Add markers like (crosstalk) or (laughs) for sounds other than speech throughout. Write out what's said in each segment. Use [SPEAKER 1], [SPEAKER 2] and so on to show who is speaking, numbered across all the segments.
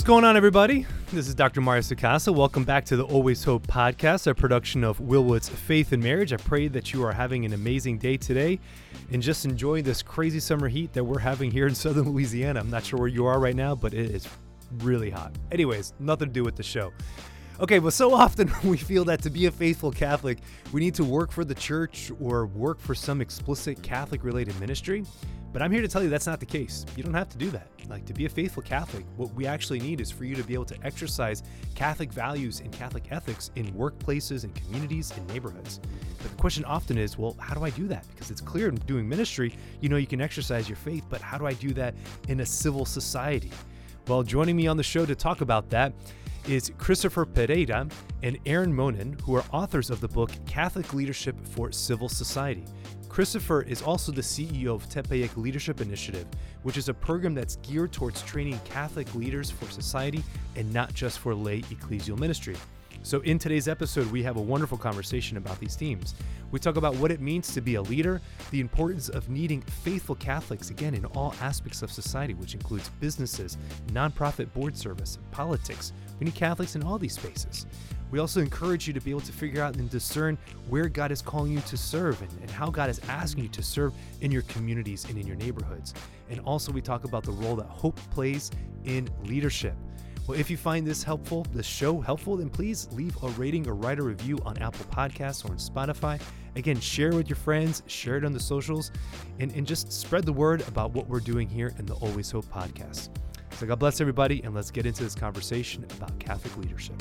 [SPEAKER 1] what's going on, everybody? This is Dr. Mario Sacasa. Welcome back to the Always Hope podcast, a production of Willwood's Faith and Marriage. I pray that you are having an amazing day today and just enjoying this crazy summer heat that we're having here in (laughs) southern Louisiana. I'm not sure where you are right now, but it is really hot. Anyways, nothing to do with the show. Okay, but so often (laughs) we feel that to be a faithful Catholic, we need to work for the church or work for some explicit Catholic related ministry. But I'm here to tell you that's not the case. You don't have to do that. Like to be a faithful Catholic, what we actually need is for you to be able to exercise Catholic values and Catholic ethics in workplaces and communities and neighborhoods. But the question often is, well, how do I do that? Because it's clear in doing ministry, you know, you can exercise your faith, but how do I do that in a civil society? Well, joining me on the show to talk about that is Cristofer Pereyra and Erin Monnin, who are authors of the book Catholic Leadership for Civil Society. Cristofer is also the CEO of Tepeyac Leadership Initiative, which is a program that's geared towards training Catholic leaders for society and not just for lay ecclesial ministry. So, in today's episode, we have a wonderful conversation about these themes. We talk about what it means to be a leader, the importance of needing faithful Catholics, again, in all aspects of society, which includes businesses, nonprofit board service, politics. We need Catholics in all these spaces. We also encourage you to be able to figure out and discern where God is calling you to serve and, and, how God is asking you to serve in your communities and in your neighborhoods. And also, we talk about the role that hope plays in leadership. Well, if you find this helpful, the show helpful, then please leave a rating or write a review on Apple Podcasts or on Spotify. Again, share with your friends, share it on the socials, and, and just spread the word about what we're doing here in the Always Hope podcast. So, God bless everybody, and let's get into this conversation about Catholic leadership.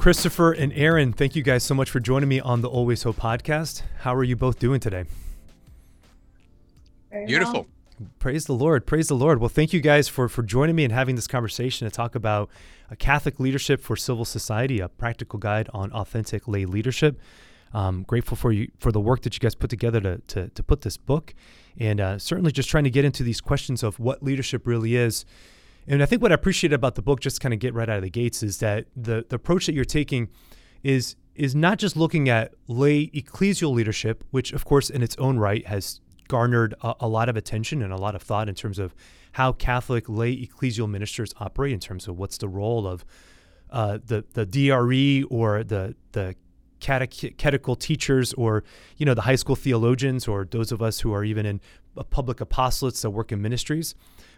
[SPEAKER 1] Cristofer and Erin, thank you guys so much for joining me on the Always Hope podcast. How are you both doing today?
[SPEAKER 2] Beautiful.
[SPEAKER 1] Praise the Lord. Praise the Lord. Well, thank you guys for for joining me and having this conversation to talk about a Catholic leadership for civil society, a practical guide on authentic lay leadership. Um, grateful for you for the work that you guys put together to to, to put this book, and uh, certainly just trying to get into these questions of what leadership really is and I think what I appreciate about the book, just kind of get right out of the gates, is that the, the approach that you're taking is is not just looking at lay ecclesial leadership, which of course in its own right has garnered a, a, lot of attention and a lot of thought in terms of how Catholic lay ecclesial ministers operate, in terms of what's the role of uh, the the DRE or the the catechetical teachers or you know the high school theologians or those of us who are even in public apostolates that work in ministries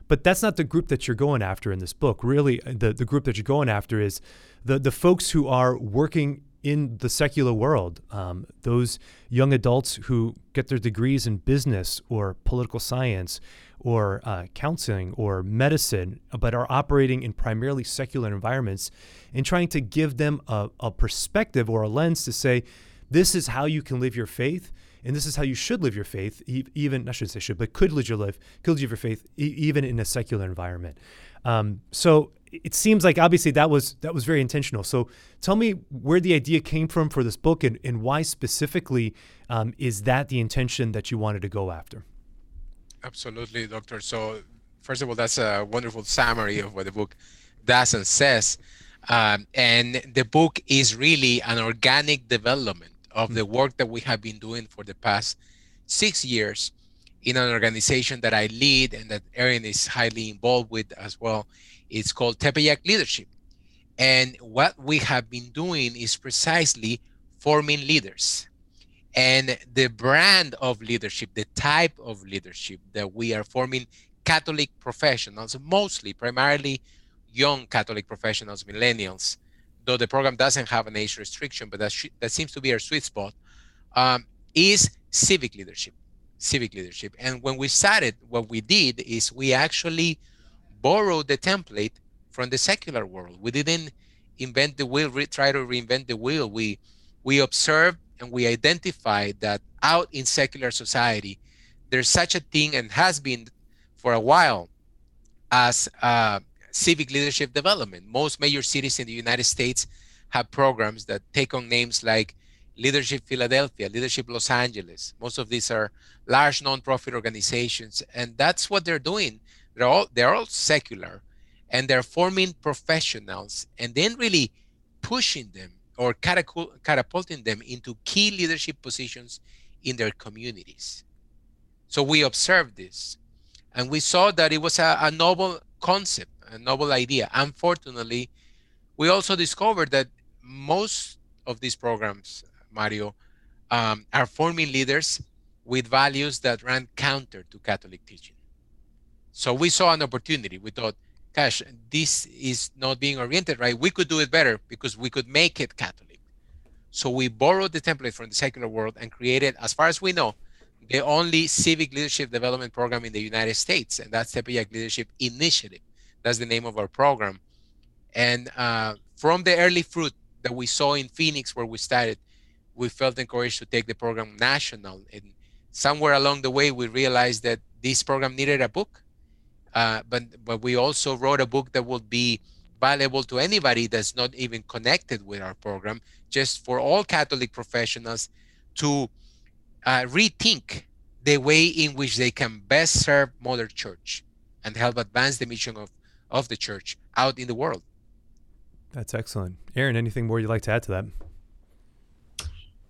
[SPEAKER 1] but that's not the group that you're going after in this book. Really, the, the group that you're going after is the, the folks who are working in the secular world, um, those young adults who get their degrees in business or political science or uh, counseling or medicine, but are operating in primarily secular environments and trying to give them a, a perspective or a lens to say, this is how you can live your faith and this is how you should live your faith, even I should say should, but could live your life, could live your faith, even in a secular environment. Um, so it seems like obviously that was that was very intentional. So tell me where the idea came from for this book, and, and why specifically um, is that the intention that you wanted to go after?
[SPEAKER 2] Absolutely, doctor. So first of all, that's a wonderful summary of what the book does and says. Um, and the book is really an organic development of hmm. the work that we have been doing for the past six years in an organization that I lead and that Erin is highly involved with as well. It's called Tepeyac Leadership. And what we have been doing is precisely forming leaders. And the brand of leadership, the type of leadership that we are forming Catholic professionals, mostly, primarily young Catholic professionals, millennials, though the program doesn't have an age restriction, but that, that seems to be our sweet spot, um, is civic leadership. Civic leadership. And when we started, what we did is we actually borrowed the template from the secular world. We didn't invent the wheel, re- try to reinvent the wheel. We we observed and we identified that out in secular society, there's such a thing and has been for a while as uh, civic leadership development. Most major cities in the United States have programs that take on names like Leadership Philadelphia, Leadership Los Angeles. Most of these are large nonprofit organizations, and that's what they're doing. They're all they're all secular, and they're forming professionals, and then really pushing them or catapulting them into key leadership positions in their communities. So we observed this and we saw that it was a, a novel concept, a novel idea. Unfortunately, we also discovered that most of these programs, Mario, um, are forming leaders with values that ran counter to Catholic teaching. So we saw an opportunity. We thought, gosh, this is not being oriented right. We could do it better because we could make it Catholic. So we borrowed the template from the secular world and created, as far as we know, the only civic leadership development program in the United States, and that's Tepeyac Leadership Initiative. That's the name of our program. And uh, from the early fruit that we saw in Phoenix, where we started, we felt encouraged to take the program national. And somewhere along the way, we realized that this program needed a book, uh, but but we also wrote a book that would be valuable to anybody that's not even connected with our program, just for all Catholic professionals to uh, rethink the way in which they can best serve Mother Church and help advance the mission of, of the church out in the world.
[SPEAKER 1] That's excellent. Erin, anything more you'd like to add to that?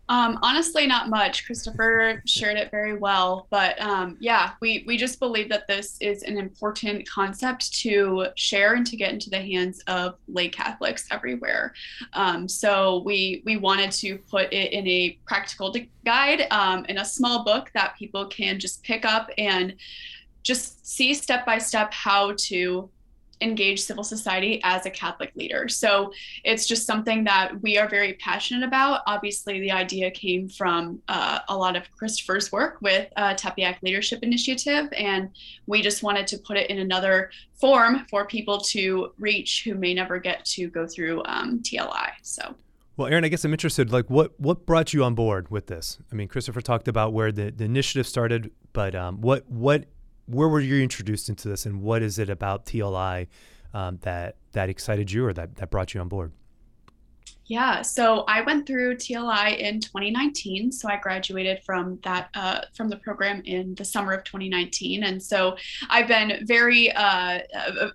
[SPEAKER 3] Um, honestly, not much. Cristofer shared it very well, but um, yeah, we we just believe that this is an important concept to share and to get into the hands of lay Catholics everywhere. Um, so we we wanted to put it in a practical guide um, in a small book that people can just pick up and just see step by step how to engage civil society as a Catholic leader. So it's just something that we are very passionate about. Obviously, the idea came from uh, a lot of Cristofer's work with uh, Tepeyac Leadership Initiative, and we just wanted to put it in another form for people to reach who may never get to go through um, TLI. So.
[SPEAKER 1] Well, Erin, I guess I'm interested. Like, what what brought you on board with this? I mean, Cristofer talked about where the, the initiative started, but um, what what where were you introduced into this, and what is it about TLI um, that that excited you or that that brought you on board?
[SPEAKER 3] Yeah, so I went through TLI in 2019. So I graduated from that uh, from the program in the summer of 2019, and so I've been very uh,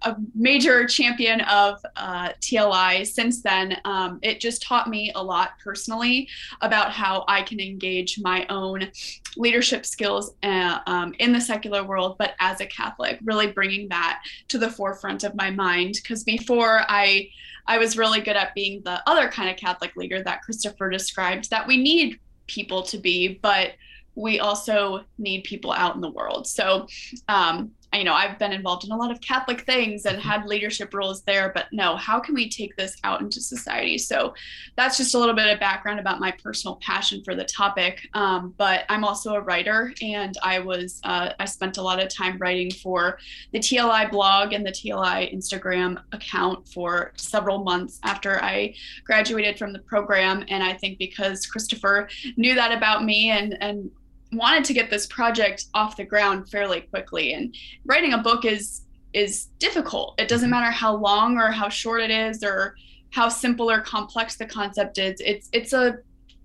[SPEAKER 3] a, major champion of uh, TLI since then. Um, it just taught me a lot personally about how I can engage my own leadership skills uh, um, in the secular world, but as a Catholic, really bringing that to the forefront of my mind. Because before I I was really good at being the other kind of Catholic leader that Cristofer described that we need people to be, but we also need people out in the world. So um, you know, I've been involved in a lot of Catholic things and mm-hmm. had leadership roles there, but no, how can we take this out into society? So that's just a little bit of background about my personal passion for the topic. Um, but I'm also a writer, and I was uh, I spent a lot of time writing for the TLI blog and the TLI Instagram account for several months after I graduated from the program. And I think because Cristofer knew that about me and and wanted to get this project off the ground fairly quickly. And writing a book is is difficult. It doesn't mm-hmm. matter how long or how short it is or how simple or complex the concept is. It's it's a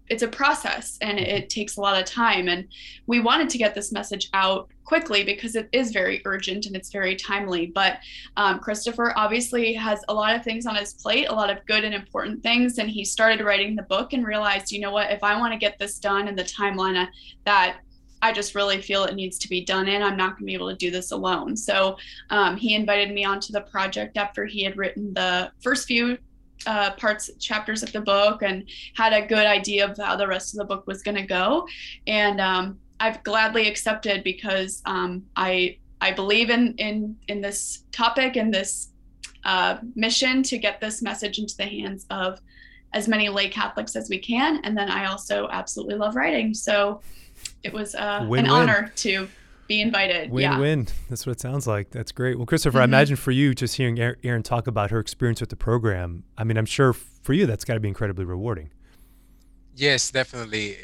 [SPEAKER 3] it's a process and it takes a lot of time. And we wanted to get this message out quickly because it is very urgent and it's very timely but um, cristofer obviously has a lot of things on his plate a lot of good and important things and he started writing the book and realized you know what if i want to get this done in the timeline that I just really feel it needs to be done in. I'm not going to be able to do this alone. So um, he invited me onto the project after he had written the first few uh, parts chapters of the book and had a good idea of how the rest of the book was going to go and um, i've gladly accepted because um, i i believe in in in this topic and this uh, mission to get this message into the hands of as many lay catholics as we can and then i also absolutely love writing so it was uh, an honor to be invited.
[SPEAKER 1] Win
[SPEAKER 3] yeah.
[SPEAKER 1] win. That's what it sounds like. That's great. Well, Cristofer, mm-hmm. I imagine for you, just hearing Erin talk about her experience with the program, I mean, I'm sure for you that's got to be incredibly rewarding.
[SPEAKER 2] Yes, definitely.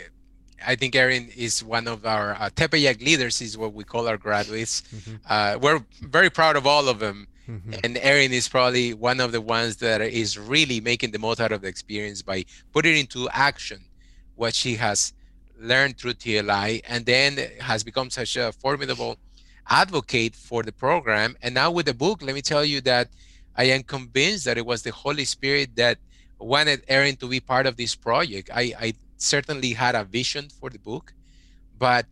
[SPEAKER 2] I think Erin is one of our uh, Tepeyac leaders, is what we call our graduates. Mm-hmm. Uh, we're very proud of all of them. Mm-hmm. And Erin is probably one of the ones that is really making the most out of the experience by putting into action what she has learned through TLI and then has become such a formidable advocate for the program. And now with the book, let me tell you that I am convinced that it was the Holy Spirit that wanted Erin to be part of this project. I, I certainly had a vision for the book, but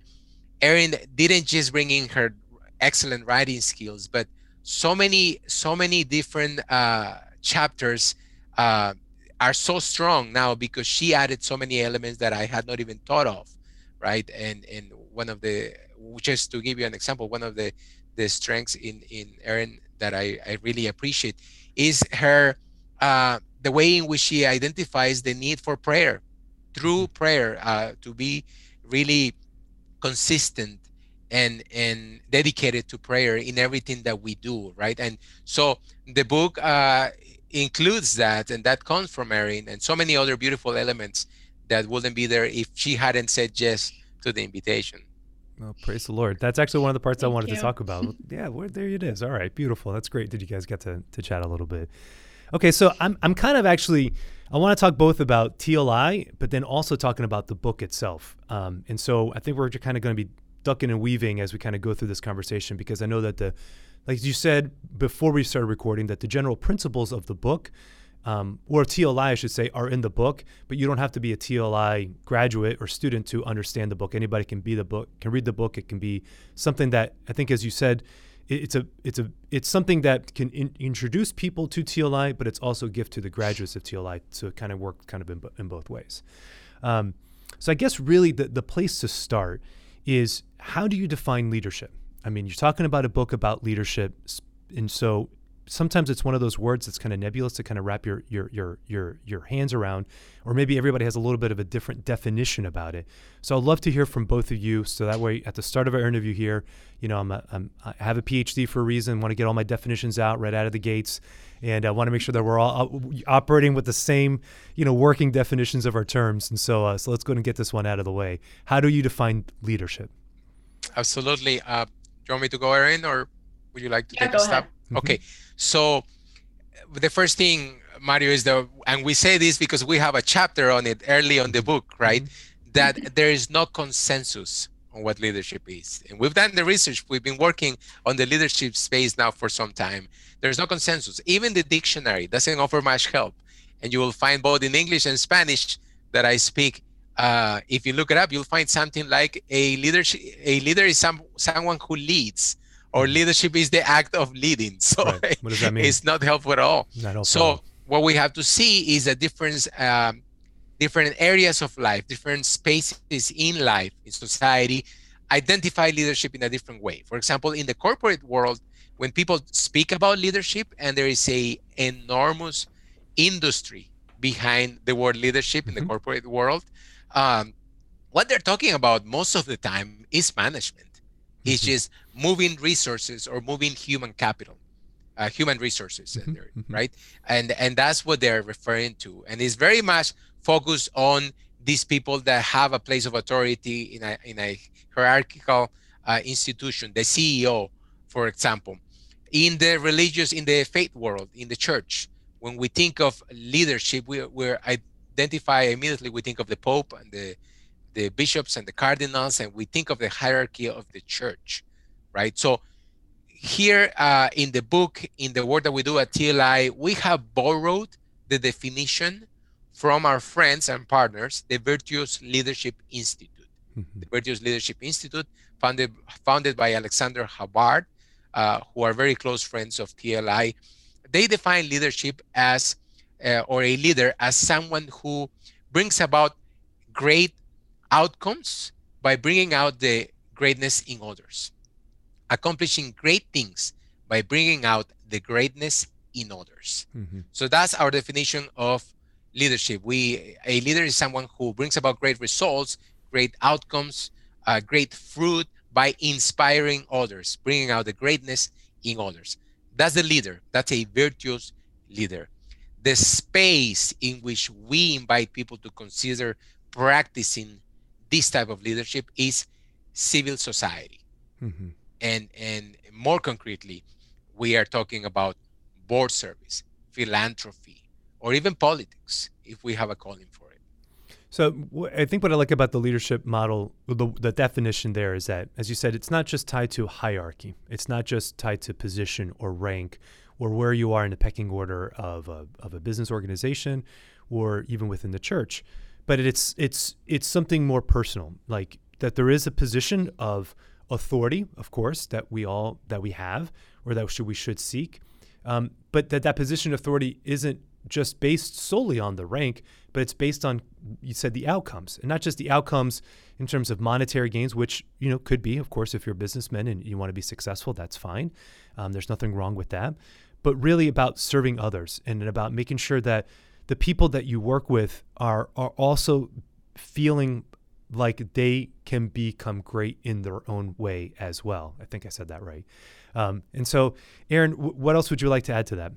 [SPEAKER 2] Erin didn't just bring in her excellent writing skills, but so many so many different uh, chapters uh, are so strong now because she added so many elements that I had not even thought of, right? And and one of the just to give you an example, one of the the strengths in in Erin that I I really appreciate is her uh, the way in which she identifies the need for prayer through prayer uh, to be really consistent and and dedicated to prayer in everything that we do right and so the book uh, includes that and that comes from erin and so many other beautiful elements that wouldn't be there if she hadn't said yes to the invitation
[SPEAKER 1] well, praise the Lord. That's actually one of the parts Thank I wanted you. to talk about. (laughs) yeah, where, there it is. All right, beautiful. That's great. Did you guys get to, to chat a little bit? Okay, so I'm I'm kind of actually I want to talk both about TLI, but then also talking about the book itself. Um, and so I think we're kind of going to be ducking and weaving as we kind of go through this conversation because I know that the, like you said before we started recording, that the general principles of the book, um, or TLI, I should say, are in the book. But you don't have to be a TLI graduate or student to understand the book. Anybody can be the book, can read the book. It can be something that I think, as you said, it's a it's a it's something that can in, introduce people to TLI, but it's also a gift to the graduates of TLI to kind of work kind of in, in both ways. Um, so I guess really the the place to start is how do you define leadership? I mean, you're talking about a book about leadership, and so sometimes it's one of those words that's kind of nebulous to kind of wrap your your your your your hands around, or maybe everybody has a little bit of a different definition about it. So I'd love to hear from both of you. So that way, at the start of our interview here, you know, I'm, a, I'm I have a PhD for a reason. Want to get all my definitions out right out of the gates, and I want to make sure that we're all operating with the same, you know, working definitions of our terms. And so, uh, so let's go and get this one out of the way. How do you define leadership?
[SPEAKER 2] Absolutely. Uh, do you want me to go, Erin, or would you like to
[SPEAKER 3] yeah,
[SPEAKER 2] take a step?
[SPEAKER 3] Mm-hmm.
[SPEAKER 2] Okay. So the first thing, Mario, is the and we say this because we have a chapter on it early on the book, right? Mm-hmm. That there is no consensus on what leadership is. And we've done the research, we've been working on the leadership space now for some time. There's no consensus. Even the dictionary doesn't offer much help. And you will find both in English and Spanish that I speak. Uh, if you look it up, you'll find something like a leadership. A leader is some someone who leads, or leadership is the act of leading. (laughs) So
[SPEAKER 1] right. what does that mean?
[SPEAKER 2] it's not helpful at all.
[SPEAKER 1] Not helpful
[SPEAKER 2] so what we have to see is a difference, um, different areas of life, different spaces in life, in society, identify leadership in a different way. For example, in the corporate world, when people speak about leadership and there is a enormous industry behind the word leadership mm-hmm. in the mm-hmm. corporate world, um, what they're talking about most of the time is management. Mm-hmm. It's just moving resources or moving human capital, uh, human resources, mm-hmm. There, mm-hmm. right? And and that's what they're referring to, and it's very much focused on these people that have a place of authority in a in a hierarchical uh, institution, the CEO, for example. In the religious, in the faith world, in the church, when we think of leadership, we we identify immediately. We think of the Pope and the the bishops and the cardinals, and we think of the hierarchy of the church, right? So here uh, in the book, in the work that we do at TLI, we have borrowed the definition from our friends and partners, the Virtuous Leadership Institute. Mm-hmm. The Virtuous Leadership Institute, founded founded by Alexander Havard, uh, who are very close friends of TLI. They define leadership as, uh, or a leader as someone who brings about great outcomes by bringing out the greatness in others, accomplishing great things by bringing out the greatness in others. Mm-hmm. So that's our definition of leadership. We a leader is someone who brings about great results, great outcomes, uh, great fruit by inspiring others, bringing out the greatness in others. That's the leader. That's a virtuous leader. The space in which we invite people to consider practicing this type of leadership is civil society. Mm-hmm. And and more concretely, we are talking about board service, philanthropy, or even politics if we have a calling for it.
[SPEAKER 1] So I think what I like about the leadership model, the, the definition there is that, as you said, it's not just tied to hierarchy. It's not just tied to position or rank or where you are in the pecking order of a, of a business organization or even within the church. But it's it's it's something more personal, like that there is a position of authority, of course, that we all that we have or that should, we should seek, um, but that that position of authority isn't just based solely on the rank, but it's based on you said the outcomes, and not just the outcomes in terms of monetary gains, which you know could be, of course, if you're a businessman and you want to be successful, that's fine. Um, there's nothing wrong with that, but really about serving others and about making sure that the people that you work with are are also feeling like they can become great in their own way as well. I think I said that right. Um, and so, Erin, w- what else would you like to add to that?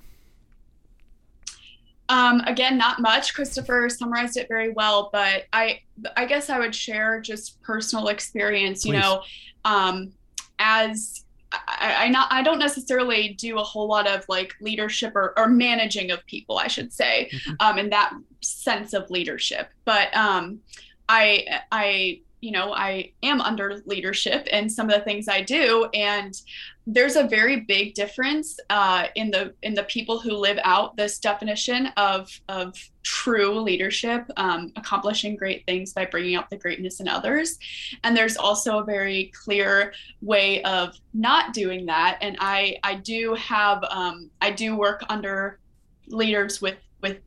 [SPEAKER 3] Um, again, not much. Cristofer summarized it very well, but I, I guess I would share just personal experience. You Please. know, um, as I, I, not I don't necessarily do a whole lot of like leadership or, or managing of people, I should say, mm-hmm. um, in that sense of leadership. But um, I I you know I am under leadership in some of the things I do, and there's a very big difference uh, in the in the people who live out this definition of of true leadership, um, accomplishing great things by bringing out the greatness in others, and there's also a very clear way of not doing that. And I I do have um, I do work under leaders with with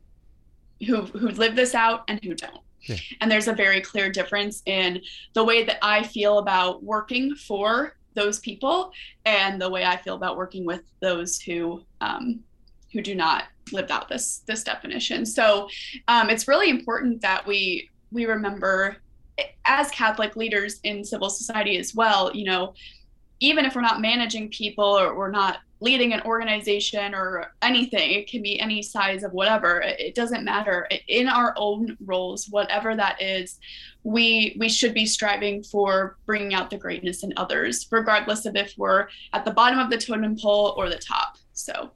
[SPEAKER 3] who who live this out and who don't. And there's a very clear difference in the way that I feel about working for those people and the way I feel about working with those who um, who do not live out this this definition. So um, it's really important that we we remember as Catholic leaders in civil society as well. You know, even if we're not managing people or we're not leading an organization or anything it can be any size of whatever it doesn't matter. In our own roles whatever that is we we should be striving for bringing out the greatness in others regardless of if we're at the bottom of the totem pole or the top so.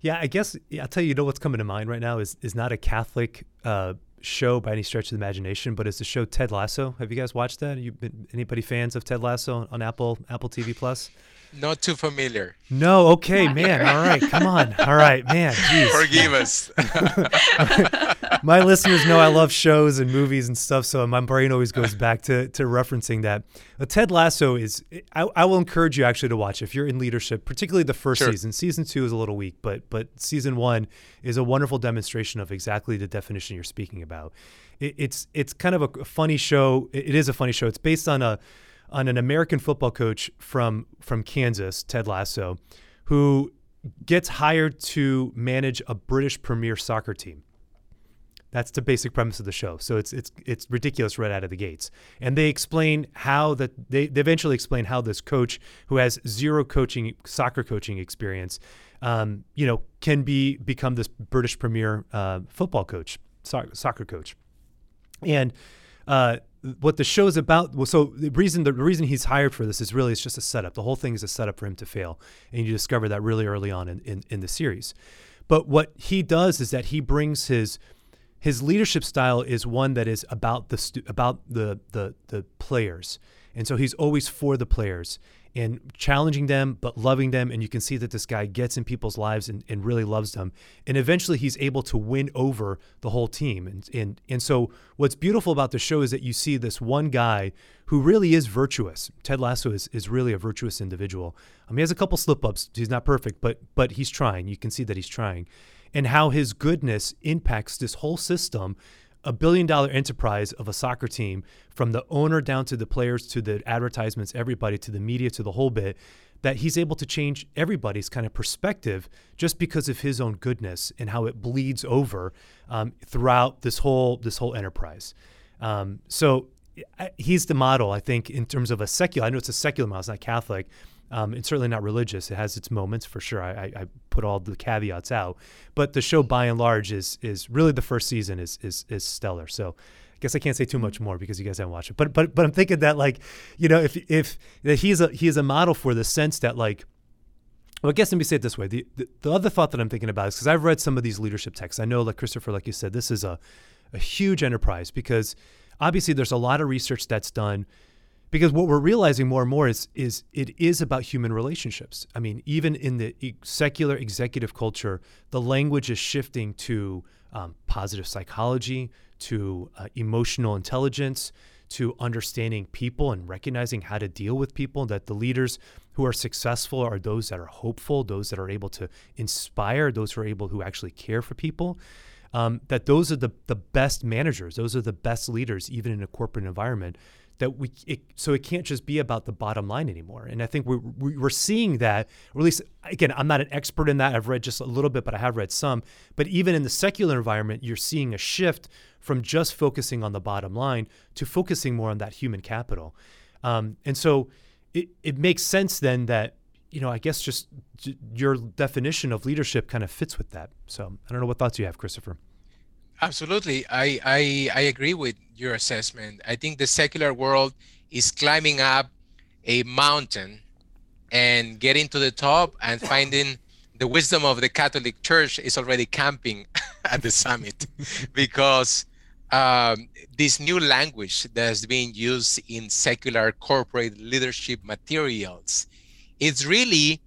[SPEAKER 1] Yeah i guess i'll tell you, you know what's coming to mind right now is is not a catholic uh, show by any stretch of the imagination, but it's the show Ted Lasso. Have you guys watched that? You been anybody fans of Ted Lasso on Apple Apple TV Plus?
[SPEAKER 2] Not too familiar.
[SPEAKER 1] No, okay, man. All right, come on. All right, man. (laughs) Geez.
[SPEAKER 2] Forgive us. (laughs)
[SPEAKER 1] my listeners know I love shows and movies and stuff, so my brain always goes back to to referencing that. But Ted Lasso is. I, I will encourage you actually to watch if you're in leadership, particularly the first sure. season. Season two is a little weak, but but season one is a wonderful demonstration of exactly the definition you're speaking about. It, it's it's kind of a funny show. it is a funny show. It's based on a on an American football coach from from Kansas, Ted Lasso, who gets hired to manage a British Premier Soccer team. That's the basic premise of the show. So it's it's it's ridiculous right out of the gates. And they explain how that they, they eventually explain how this coach who has zero coaching soccer coaching experience, um, you know, can be become this British Premier uh, football coach, so- soccer coach, and. Uh, what the show's about well so the reason the reason he's hired for this is really it's just a setup the whole thing is a setup for him to fail and you discover that really early on in, in, in the series but what he does is that he brings his his leadership style is one that is about the stu- about the the the players. And so he's always for the players and challenging them but loving them. And you can see that this guy gets in people's lives and, and really loves them. And eventually he's able to win over the whole team. And, and and so what's beautiful about the show is that you see this one guy who really is virtuous. Ted lasso is, is really a virtuous individual. Um, he has a couple slip ups he's not perfect but but he's trying. You can see that he's trying and how his goodness impacts this whole system a billion dollar enterprise of a soccer team from the owner down to the players to the advertisements everybody to the media to the whole bit that he's able to change everybody's kind of perspective just because of his own goodness and how it bleeds over um, throughout this whole this whole enterprise um, so he's the model i think in terms of a secular i know it's a secular model it's not catholic um, it's certainly not religious. It has its moments for sure. I, I, put all the caveats out, but the show by and large is is really the first season is is is stellar. So I guess I can't say too much more because you guys haven't watched it. But but but I'm thinking that like you know if if that he's a he is a model for the sense that like. Well, I guess let me say it this way. The, the, the other thought that I'm thinking about is because I've read some of these leadership texts. I know, like Cristofer, like you said, this is a, a huge enterprise because obviously there's a lot of research that's done because what we're realizing more and more is is it is about human relationships. I mean, even in the secular executive culture, the language is shifting to um, positive psychology to uh, emotional intelligence to understanding people and recognizing how to deal with people that the leaders who are successful are those that are hopeful those that are able to inspire those who are able who actually care for people um, that those are the, the best managers those are the best leaders even in a corporate environment that we it, so it can't just be about the bottom line anymore. And i think we're, we're seeing that or at least again i'm not an expert in that. I've read just a little bit but i have read some. But even in the secular environment you're seeing a shift from just focusing on the bottom line to focusing more on that human capital. Um, and so it, it makes sense then that you know i guess just your definition of leadership kind of fits with that. So i don't know what thoughts you have cristofer
[SPEAKER 2] Absolutely. I, I, I agree with your assessment. I think the secular world is climbing up a mountain and getting to the top and (laughs) finding the wisdom of the Catholic Church is already camping (laughs) at the summit (laughs) because um, this new language that's being used in secular corporate leadership materials it's really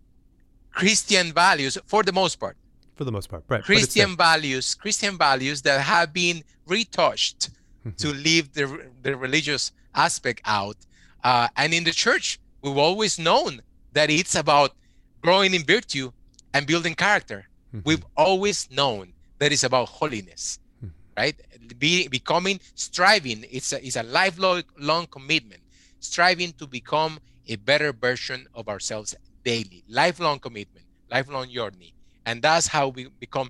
[SPEAKER 2] Christian values for the most part
[SPEAKER 1] for the most part right
[SPEAKER 2] christian values christian values that have been retouched mm-hmm. to leave the, the religious aspect out. Uh, and in the church we've always known that it's about growing in virtue and building character. Mm-hmm. we've always known that it's about holiness mm-hmm. right? Be, becoming striving it's a, it's a lifelong long commitment. Striving to become a better version of ourselves daily. Lifelong commitment lifelong journey and that's how we become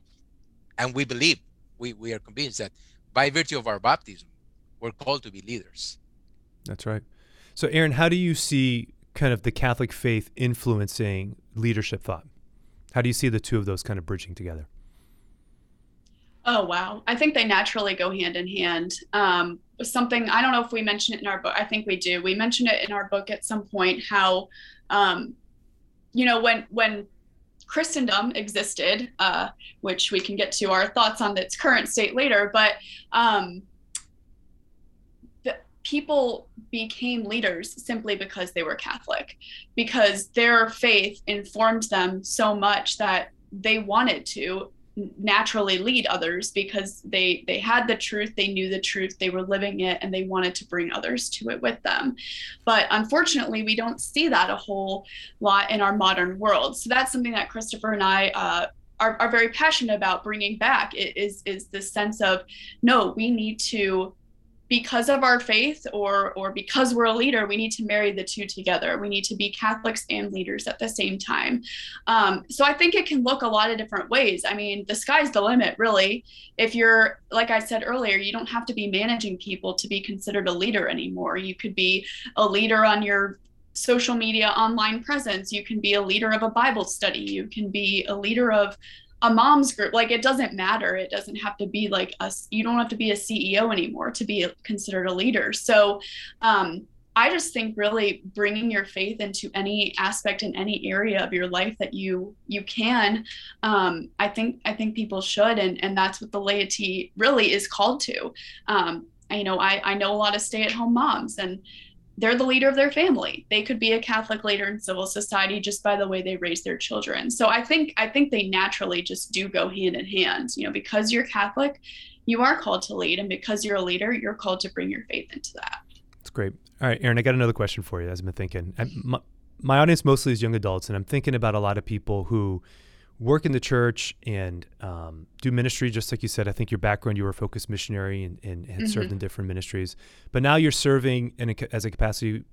[SPEAKER 2] and we believe we, we are convinced that by virtue of our baptism we're called to be leaders.
[SPEAKER 1] That's right. So erin how do you see kind of the catholic faith influencing leadership thought? How do you see the two of those kind of bridging together?
[SPEAKER 3] Oh wow. I think they naturally go hand in hand. Um, something i don't know if we mentioned it in our book i think we do. We mentioned it in our book at some point how um, you know when when Christendom existed, uh, which we can get to our thoughts on its current state later, but um, people became leaders simply because they were Catholic, because their faith informed them so much that they wanted to naturally lead others because they they had the truth they knew the truth they were living it and they wanted to bring others to it with them. But unfortunately we don't see that a whole lot in our modern world. So that's something that cristofer and i uh, are, are very passionate about bringing back. Is is this sense of no we need to because of our faith or or because we're a leader we need to marry the two together. We need to be catholics and leaders at the same time. Um, so i think it can look a lot of different ways. I mean the sky's the limit really. If you're like i said earlier you don't have to be managing people to be considered a leader anymore. You could be a leader on your social media online presence. You can be a leader of a bible study. You can be a leader of a mom's group like it doesn't matter. It doesn't have to be like us you don't have to be a ceo anymore to be considered a leader. So um, i just think really bringing your faith into any aspect in any area of your life that you you can um, i think i think people should and and that's what the laity really is called to. Um, you know i i know a lot of stay at home moms and they're the leader of their family. They could be a Catholic leader in civil society just by the way they raise their children. So I think I think they naturally just do go hand in hand. You know, because you're Catholic, you are called to lead, and because you're a leader, you're called to bring your faith into that.
[SPEAKER 1] That's great. All right, Erin, I got another question for you. As I've been thinking, my, my audience mostly is young adults, and I'm thinking about a lot of people who work in the church and um, do ministry, just like you said. I think your background, you were a focused missionary and, and had mm-hmm. served in different ministries. But now you're serving in a, as a capacity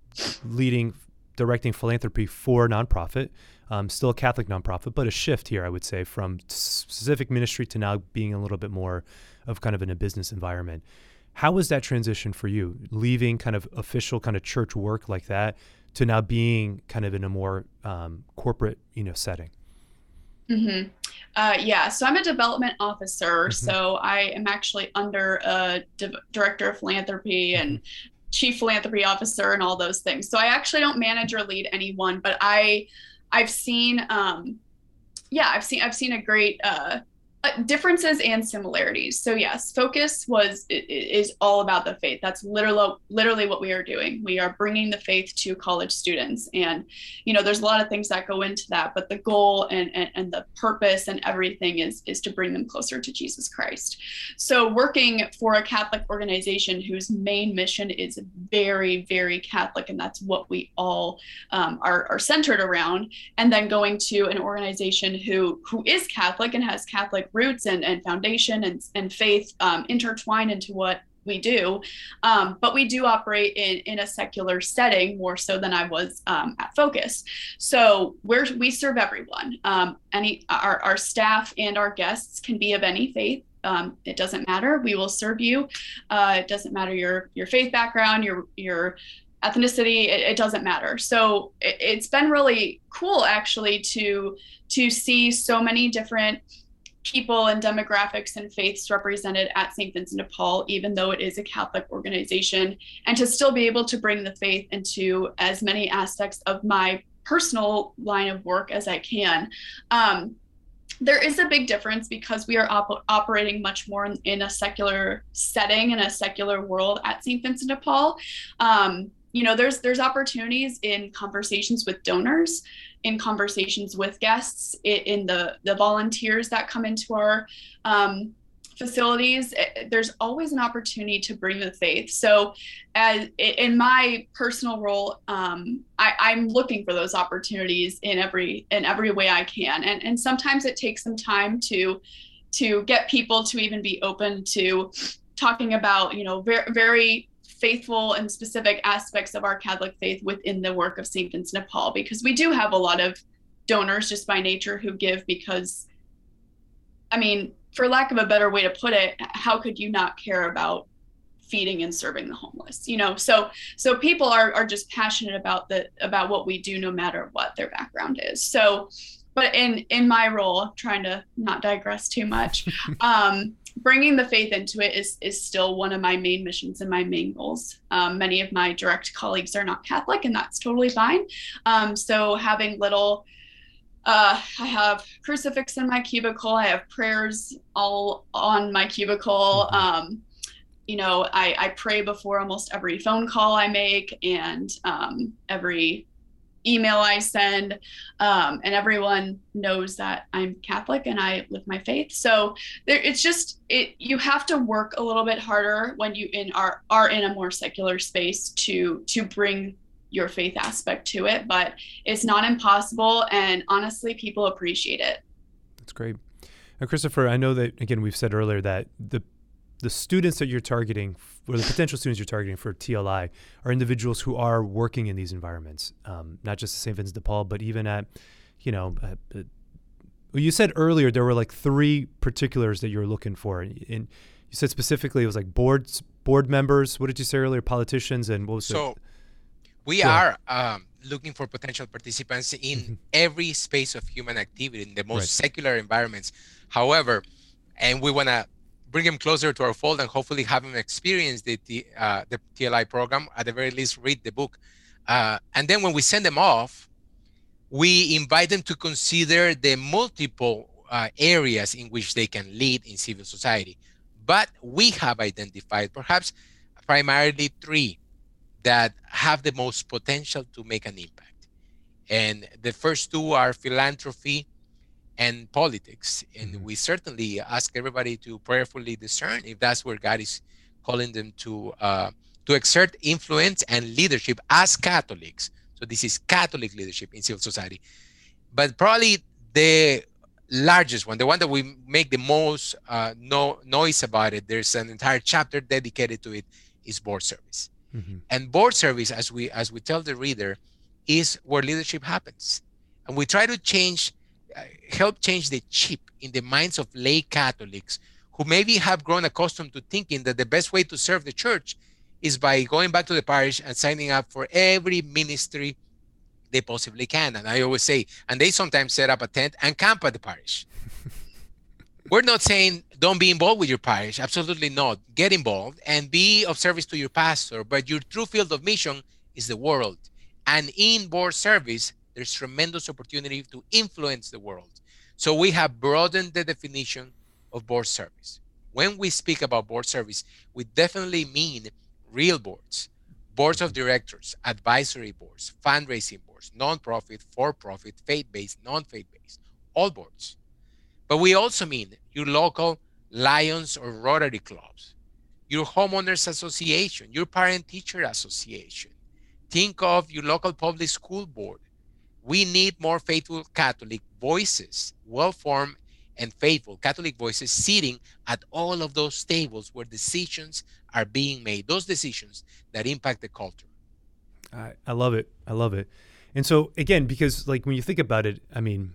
[SPEAKER 1] leading, directing philanthropy for a nonprofit, um, still a Catholic nonprofit, but a shift here, I would say, from specific ministry to now being a little bit more of kind of in a business environment. How was that transition for you, leaving kind of official kind of church work like that to now being kind of in a more um, corporate, you know, setting?
[SPEAKER 3] Mm-hmm. Uh, yeah, so I'm a development officer. Mm-hmm. So I am actually under a di- director of philanthropy and mm-hmm. chief philanthropy officer and all those things. So I actually don't manage or lead anyone, but I I've seen um, yeah I've seen I've seen a great uh, uh, differences and similarities. So yes, focus was is all about the faith. That's literally literally what we are doing. We are bringing the faith to college students, and you know, there's a lot of things that go into that, but the goal and and, and the purpose and everything is is to bring them closer to Jesus Christ. So working for a Catholic organization whose main mission is very very Catholic, and that's what we all um, are are centered around, and then going to an organization who who is Catholic and has Catholic roots and, and foundation and, and faith um, intertwine into what we do. Um, but we do operate in, in a secular setting more so than i was um, at focus. So we're we serve everyone. Um, any our, our staff and our guests can be of any faith. Um, it doesn't matter. We will serve you. Uh, it doesn't matter your your faith background your your ethnicity. It, it doesn't matter. So it, has been really cool actually to to see so many different people and demographics and faiths represented at St. Vincent de Paul, even though it is a Catholic organization, and to still be able to bring the faith into as many aspects of my personal line of work as I can. Um, there is a big difference because we are op- operating much more in, in, a secular setting in a secular world at St. Vincent de Paul. Um, you know, there's there's opportunities in conversations with donors in conversations with guests, in the the volunteers that come into our um, facilities. there's always an opportunity to bring the faith. So, as in my personal role, um, I, am looking for those opportunities in every in every way I can, and and sometimes it takes some time to to get people to even be open to talking about you know very very faithful and specific aspects of our Catholic faith within the work of St. Vincent de Paul, because we do have a lot of donors just by nature who give because, I mean, for lack of a better way to put it, how could you not care about feeding and serving the homeless? You know, so so people are are just passionate about the about what we do, no matter what their background is. So but in in my role trying to not digress too much (laughs) um, bringing the faith into it is is still one of my main missions and my main goals. Um, many of my direct colleagues are not Catholic, and that's totally fine. Um, so having little, uh, I have crucifix in my cubicle. I have prayers all on my cubicle. Mm-hmm. Um, you know, I, I pray before almost every phone call I make and um, every email I send, um, and everyone knows that I'm Catholic and I live my faith. So there, it's just it. You have to work a little bit harder when you in are are in a more secular space to to bring your faith aspect to it, but it's not impossible. And honestly, people appreciate it.
[SPEAKER 1] That's great. Now, Cristofer, I know that again we've said earlier that the the students that you're targeting or the potential students you're targeting for TLI are individuals who are working in these environments, um, not just at St. Vincent de Paul, but even at, you know, at, at, well, you said earlier there were like three particulars that you were looking for, and you said specifically it was like boards, board members. What did you say earlier? Politicians and what was
[SPEAKER 2] so? We are um, looking for potential participants in mm-hmm. every space of human activity in the most right. secular environments. However, and we want to bring them closer to our fold and hopefully have them experience the, the, uh, the TLI program, at the very least read the book. Uh, and then when we send them off, we invite them to consider the multiple uh, areas in which they can lead in civil society. But we have identified perhaps primarily three that have the most potential to make an impact. And the first two are philanthropy and politics. And mm-hmm. we certainly ask everybody to prayerfully discern if that's where God is calling them to uh, to exert influence and leadership as Catholics. So this is Catholic leadership in civil society. But probably the largest one, the one that we make the most uh, no, noise about it, there's an entire chapter dedicated to it, is board service. Mm-hmm. And board service, as we as we tell the reader, is where leadership happens. And we try to change Uh, help change the chip in the minds of lay Catholics who maybe have grown accustomed to thinking that the best way to serve the church is by going back to the parish and signing up for every ministry they possibly can. And I always say, and they sometimes set up a tent and camp at the parish. (laughs) We're not saying don't be involved with your parish. Absolutely not. Get involved and be of service to your pastor. But your true field of mission is the world. And in board service, there's tremendous opportunity to influence the world. So we have broadened the definition of board service. When we speak about board service, we definitely mean real boards, boards of directors, advisory boards, fundraising boards, nonprofit, for profit, faith based, non faith based, all boards. But we also mean your local Lions or Rotary clubs, your homeowners association, your parent teacher association. Think of your local public school board. We need more faithful Catholic voices, well formed and faithful Catholic voices sitting at all of those tables where decisions are being made, those decisions that impact the culture.
[SPEAKER 1] I, I love it. I love it. And so, again, because like when you think about it, I mean,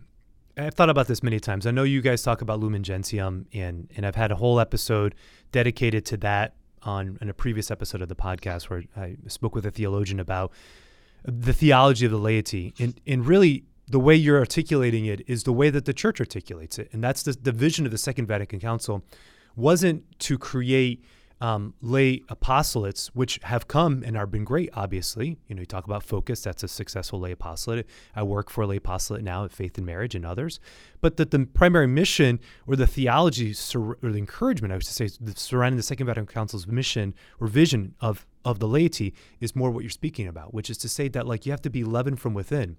[SPEAKER 1] I've thought about this many times. I know you guys talk about Lumen Gentium, and and I've had a whole episode dedicated to that on in a previous episode of the podcast where I spoke with a theologian about the theology of the laity, and and really the way you're articulating it is the way that the church articulates it, and that's the, the vision of the Second Vatican Council wasn't to create um, lay apostolates, which have come and are been great, obviously. You know, you talk about focus, that's a successful lay apostolate. I work for a lay apostolate now at Faith in Marriage and others. But that the primary mission or the theology or the encouragement, I would say, surrounding the Second Vatican Council's mission or vision of, of the laity is more what you're speaking about, which is to say that like you have to be leavened from within.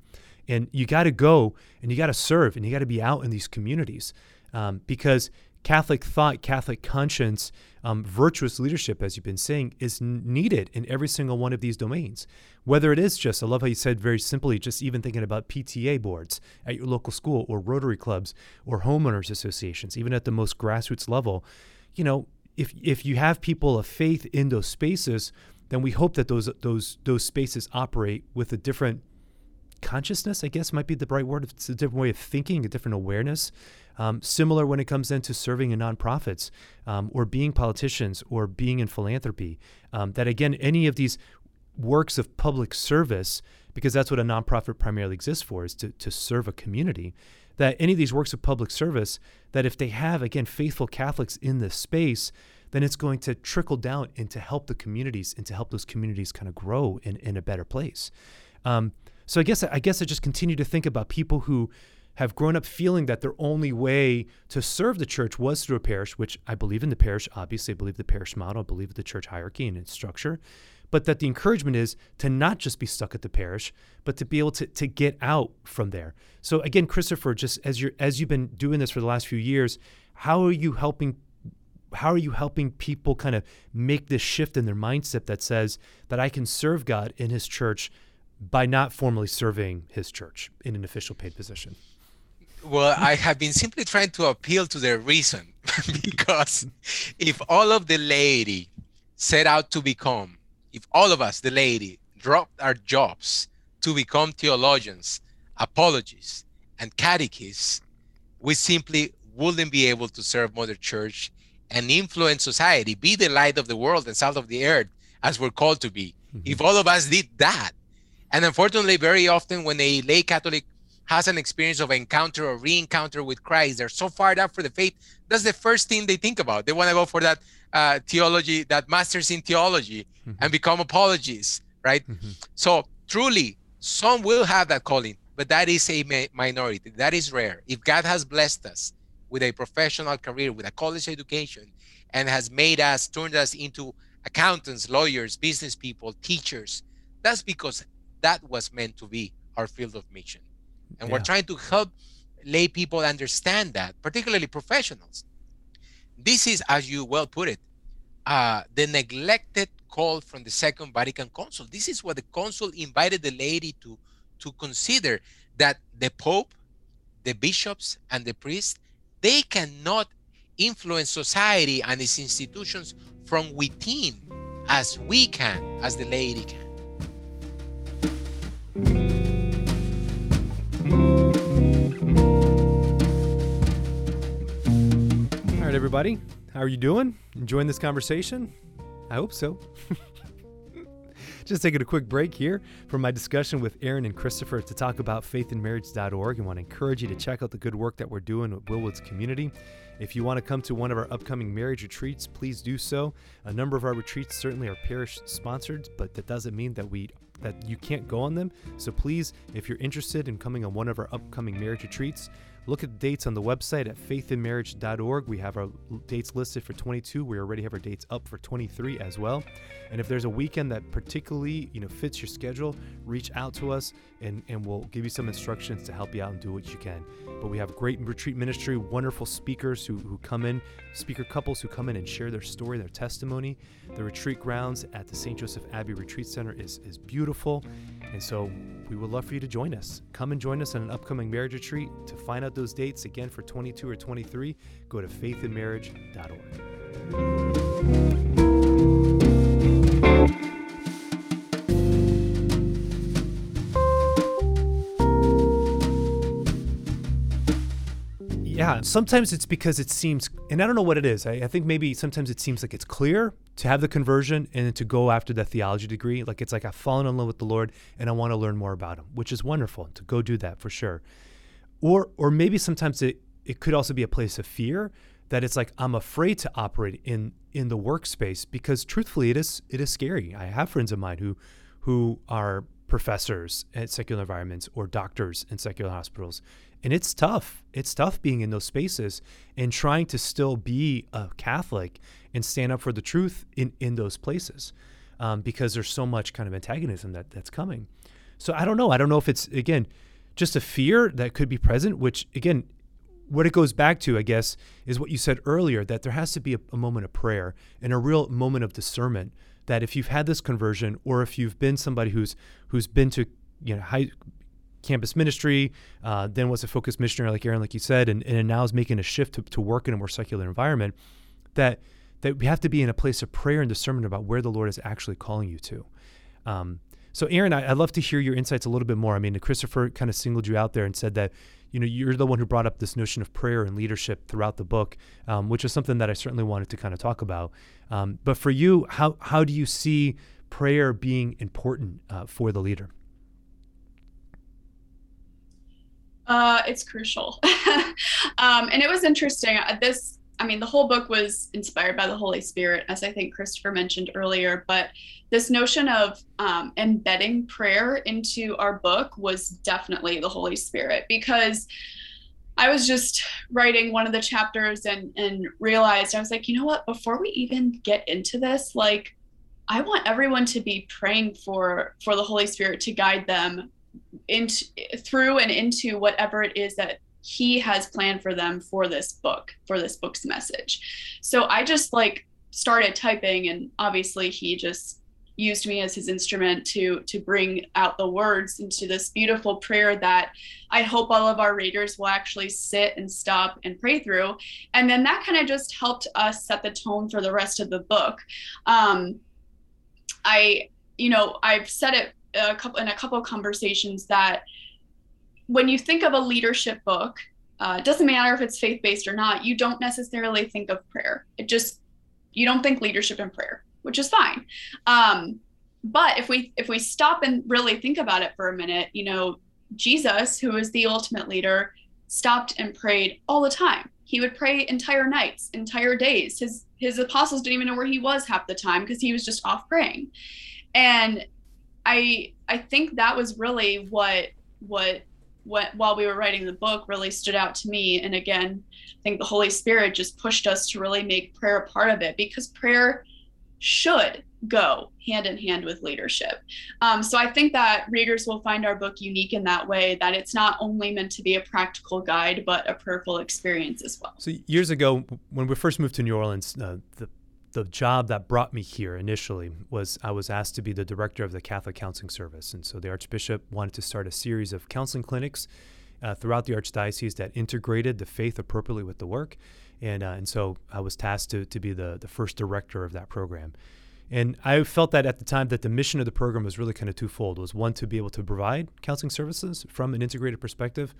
[SPEAKER 1] And you got to go and you got to serve and you got to be out in these communities um, because Catholic thought, Catholic conscience, um, virtuous leadership, as you've been saying, is needed in every single one of these domains. Whether it is just, I love how you said very simply, just even thinking about PTA boards at your local school or Rotary clubs or homeowners associations, even at the most grassroots level. You know, if if you have people of faith in those spaces, then we hope that those those those spaces operate with a different consciousness. I guess might be the right word. It's a different way of thinking, a different awareness. Um, similar when it comes into serving in nonprofits um, or being politicians or being in philanthropy. Um, that again, any of these works of public service, because that's what a nonprofit primarily exists for, is to, to serve a community. That any of these works of public service, that if they have, again, faithful Catholics in this space, then it's going to trickle down and to help the communities and to help those communities kind of grow in, in a better place. Um, so I guess I guess I just continue to think about people who have grown up feeling that their only way to serve the church was through a parish, which I believe in the parish, obviously, I believe the parish model, I believe the church hierarchy and its structure, but that the encouragement is to not just be stuck at the parish, but to be able to, to get out from there. So again, Cristofer, just as you're as you've been doing this for the last few years, how are you helping how are you helping people kind of make this shift in their mindset that says that I can serve God in his church by not formally serving his church in an official paid position?
[SPEAKER 2] Well, I have been simply trying to appeal to their reason (laughs) because if all of the laity set out to become, if all of us, the laity, dropped our jobs to become theologians, apologists, and catechists, we simply wouldn't be able to serve Mother Church and influence society, be the light of the world and salt of the earth, as we're called to be. Mm-hmm. If all of us did that, and unfortunately, very often when a lay Catholic has an experience of encounter or re-encounter with Christ, they're so fired up for the faith. That's the first thing they think about. They want to go for that uh, theology, that master's in theology, mm-hmm. and become apologists, right? Mm-hmm. So truly, some will have that calling, but that is a ma- minority. That is rare. If God has blessed us with a professional career, with a college education, and has made us, turned us into accountants, lawyers, business people, teachers, that's because that was meant to be our field of mission. And yeah. we're trying to help lay people understand that, particularly professionals. This is, as you well put it, uh, the neglected call from the Second Vatican Council. This is what the council invited the laity to to consider that the Pope, the bishops, and the priests, they cannot influence society and its institutions from within as we can, as the laity can.
[SPEAKER 1] All right, everybody. How are you doing? Enjoying this conversation? I hope so. (laughs) Just taking a quick break here from my discussion with Erin and Cristofer to talk about faithinmarriage.org and want to encourage you to check out the good work that we're doing with Willwood's community. If you want to come to one of our upcoming marriage retreats, please do so. A number of our retreats certainly are parish sponsored, but that doesn't mean that we that you can't go on them. So please, if you're interested in coming on one of our upcoming marriage retreats, Look at the dates on the website at faithinmarriage.org. We have our dates listed for 22. We already have our dates up for 23 as well. And if there's a weekend that particularly you know fits your schedule, reach out to us and, and we'll give you some instructions to help you out and do what you can. But we have great retreat ministry, wonderful who, who come in, speaker couples who come in and share their story, their testimony. The retreat grounds at the St. Joseph Abbey Retreat Center is, is beautiful. And so we would love for you to join us. Come and join us on an upcoming marriage retreat. To find out those dates again for 22 or 23, go to faithinmarriage.org. Yeah, mm-hmm. sometimes it's because it seems, and I don't know what it is. I, I, think maybe sometimes it seems like it's clear to have the conversion and to go after the theology degree. Like it's like I've fallen in love with the Lord and I want to learn more about Him, which is wonderful to go do that for sure. Or, or maybe sometimes it, it could also be a place of fear that it's like I'm afraid to operate in in the workspace because truthfully it is it is scary. I have friends of mine who who are professors at secular environments or doctors in secular hospitals and it's tough. It's tough being in those spaces and trying to still be a Catholic and stand up for the truth in, in those places um, because there's so much kind of antagonism that, that's coming. So I don't know. I don't know if it's, again, just a fear that could be present, which, again, what it goes back to, I guess, is what you said earlier that there has to be a, a moment of prayer and a real moment of discernment that if you've had this conversion or if you've been somebody who's who's been to you know high, campus ministry, uh, then was a focused missionary like Erin, like you said, and, and now is making a shift to, to work in a more secular environment, that that we have to be in a place of prayer and discernment about where the Lord is actually calling you to. Um, so, Erin, I, would love to hear your insights a little bit more. I mean, Cristofer kind of singled you out there and said that you know you're the one who brought up this notion of prayer and leadership throughout the book, um, which is something that I certainly wanted to kind of talk about. Um, but for you, how how do you see prayer being important uh, for the leader?
[SPEAKER 3] Uh, it's crucial. (laughs) um, and it was interesting. Uh, this, I mean, the whole book was inspired by the Holy Spirit, as I think Cristofer mentioned earlier. But this notion of um, embedding prayer into our book was definitely the Holy Spirit because I was just writing one of the chapters and and realized I was like, you know what? Before we even get into this, like, I want everyone to be praying for for the Holy Spirit to guide them into through and into whatever it is that he has planned for them for this book for this book's message so i just like started typing and obviously he just used me as his instrument to to bring out the words into this beautiful prayer that I hope all of our readers will actually sit and stop and pray through. And then that kind of just helped us set the tone for the rest of the book. Um, I, you know, I've said it a couple in a couple conversations that when you think of a leadership book, uh, it doesn't matter if it's faith based or not. You don't necessarily think of prayer. It just you don't think leadership and prayer, which is fine. Um, but if we if we stop and really think about it for a minute, you know, Jesus, who is the ultimate leader, stopped and prayed all the time. He would pray entire nights, entire days. His his apostles didn't even know where he was half the time because he was just off praying. And I I think that was really what what what while we were writing the book really stood out to me. And again, I think the Holy Spirit just pushed us to really make prayer a part of it because prayer should go hand in hand with leadership. Um, so I think that readers will find our book unique in that way that it's not only meant to be a practical guide, but a prayerful experience as well.
[SPEAKER 1] So years ago, when we first moved to New Orleans, uh, the the job that brought me here initially was I was asked to be the director of the Catholic Counseling Service. And so the Archbishop wanted to start a series of counseling clinics uh, throughout the Archdiocese that integrated the faith appropriately with the work. And, uh, and so I was tasked to, to be the, the first director of that program. And I felt that at the time that the mission of the program was really kind of twofold. Was one to be able to provide counseling services from an integrated perspective,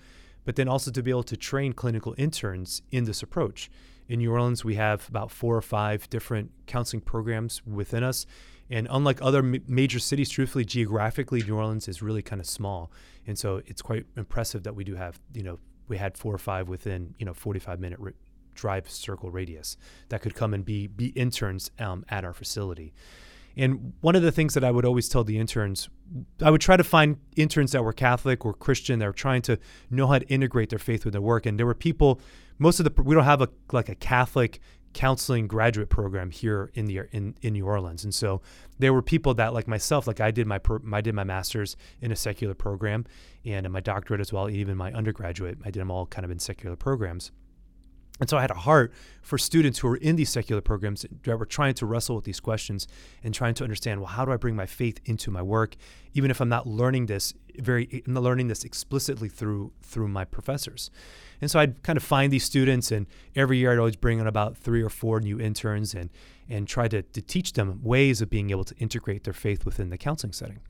[SPEAKER 1] but then also to be able to train clinical interns in this approach. In New Orleans, we have about four or five different counseling programs within us. And unlike other major cities, truthfully, geographically, New Orleans is really kind of small. And so it's quite impressive that we do have, you know, we had four or five within, you know, 45 minute drive circle radius that could come and be be interns um, at our facility. And one of the things that I would always tell the interns, I would try to find interns that were Catholic or Christian that were trying to know how to integrate their faith with their work. And there were people, most of the we don't have a like a Catholic counseling graduate program here in the in, in New Orleans, and so there were people that like myself, like I did my pro, I did my master's in a secular program, and my doctorate as well, even my undergraduate, I did them all kind of in secular programs. And so I had a heart for students who were in these secular programs that were trying to wrestle with these questions and trying to understand, well, how do I bring my faith into my work, even if I'm not learning this very, learning this explicitly through through my professors. And so I'd kind of find these students, and every year I'd always bring in about three or four new interns and and try to, to teach them ways of being able to integrate their faith within the counseling setting.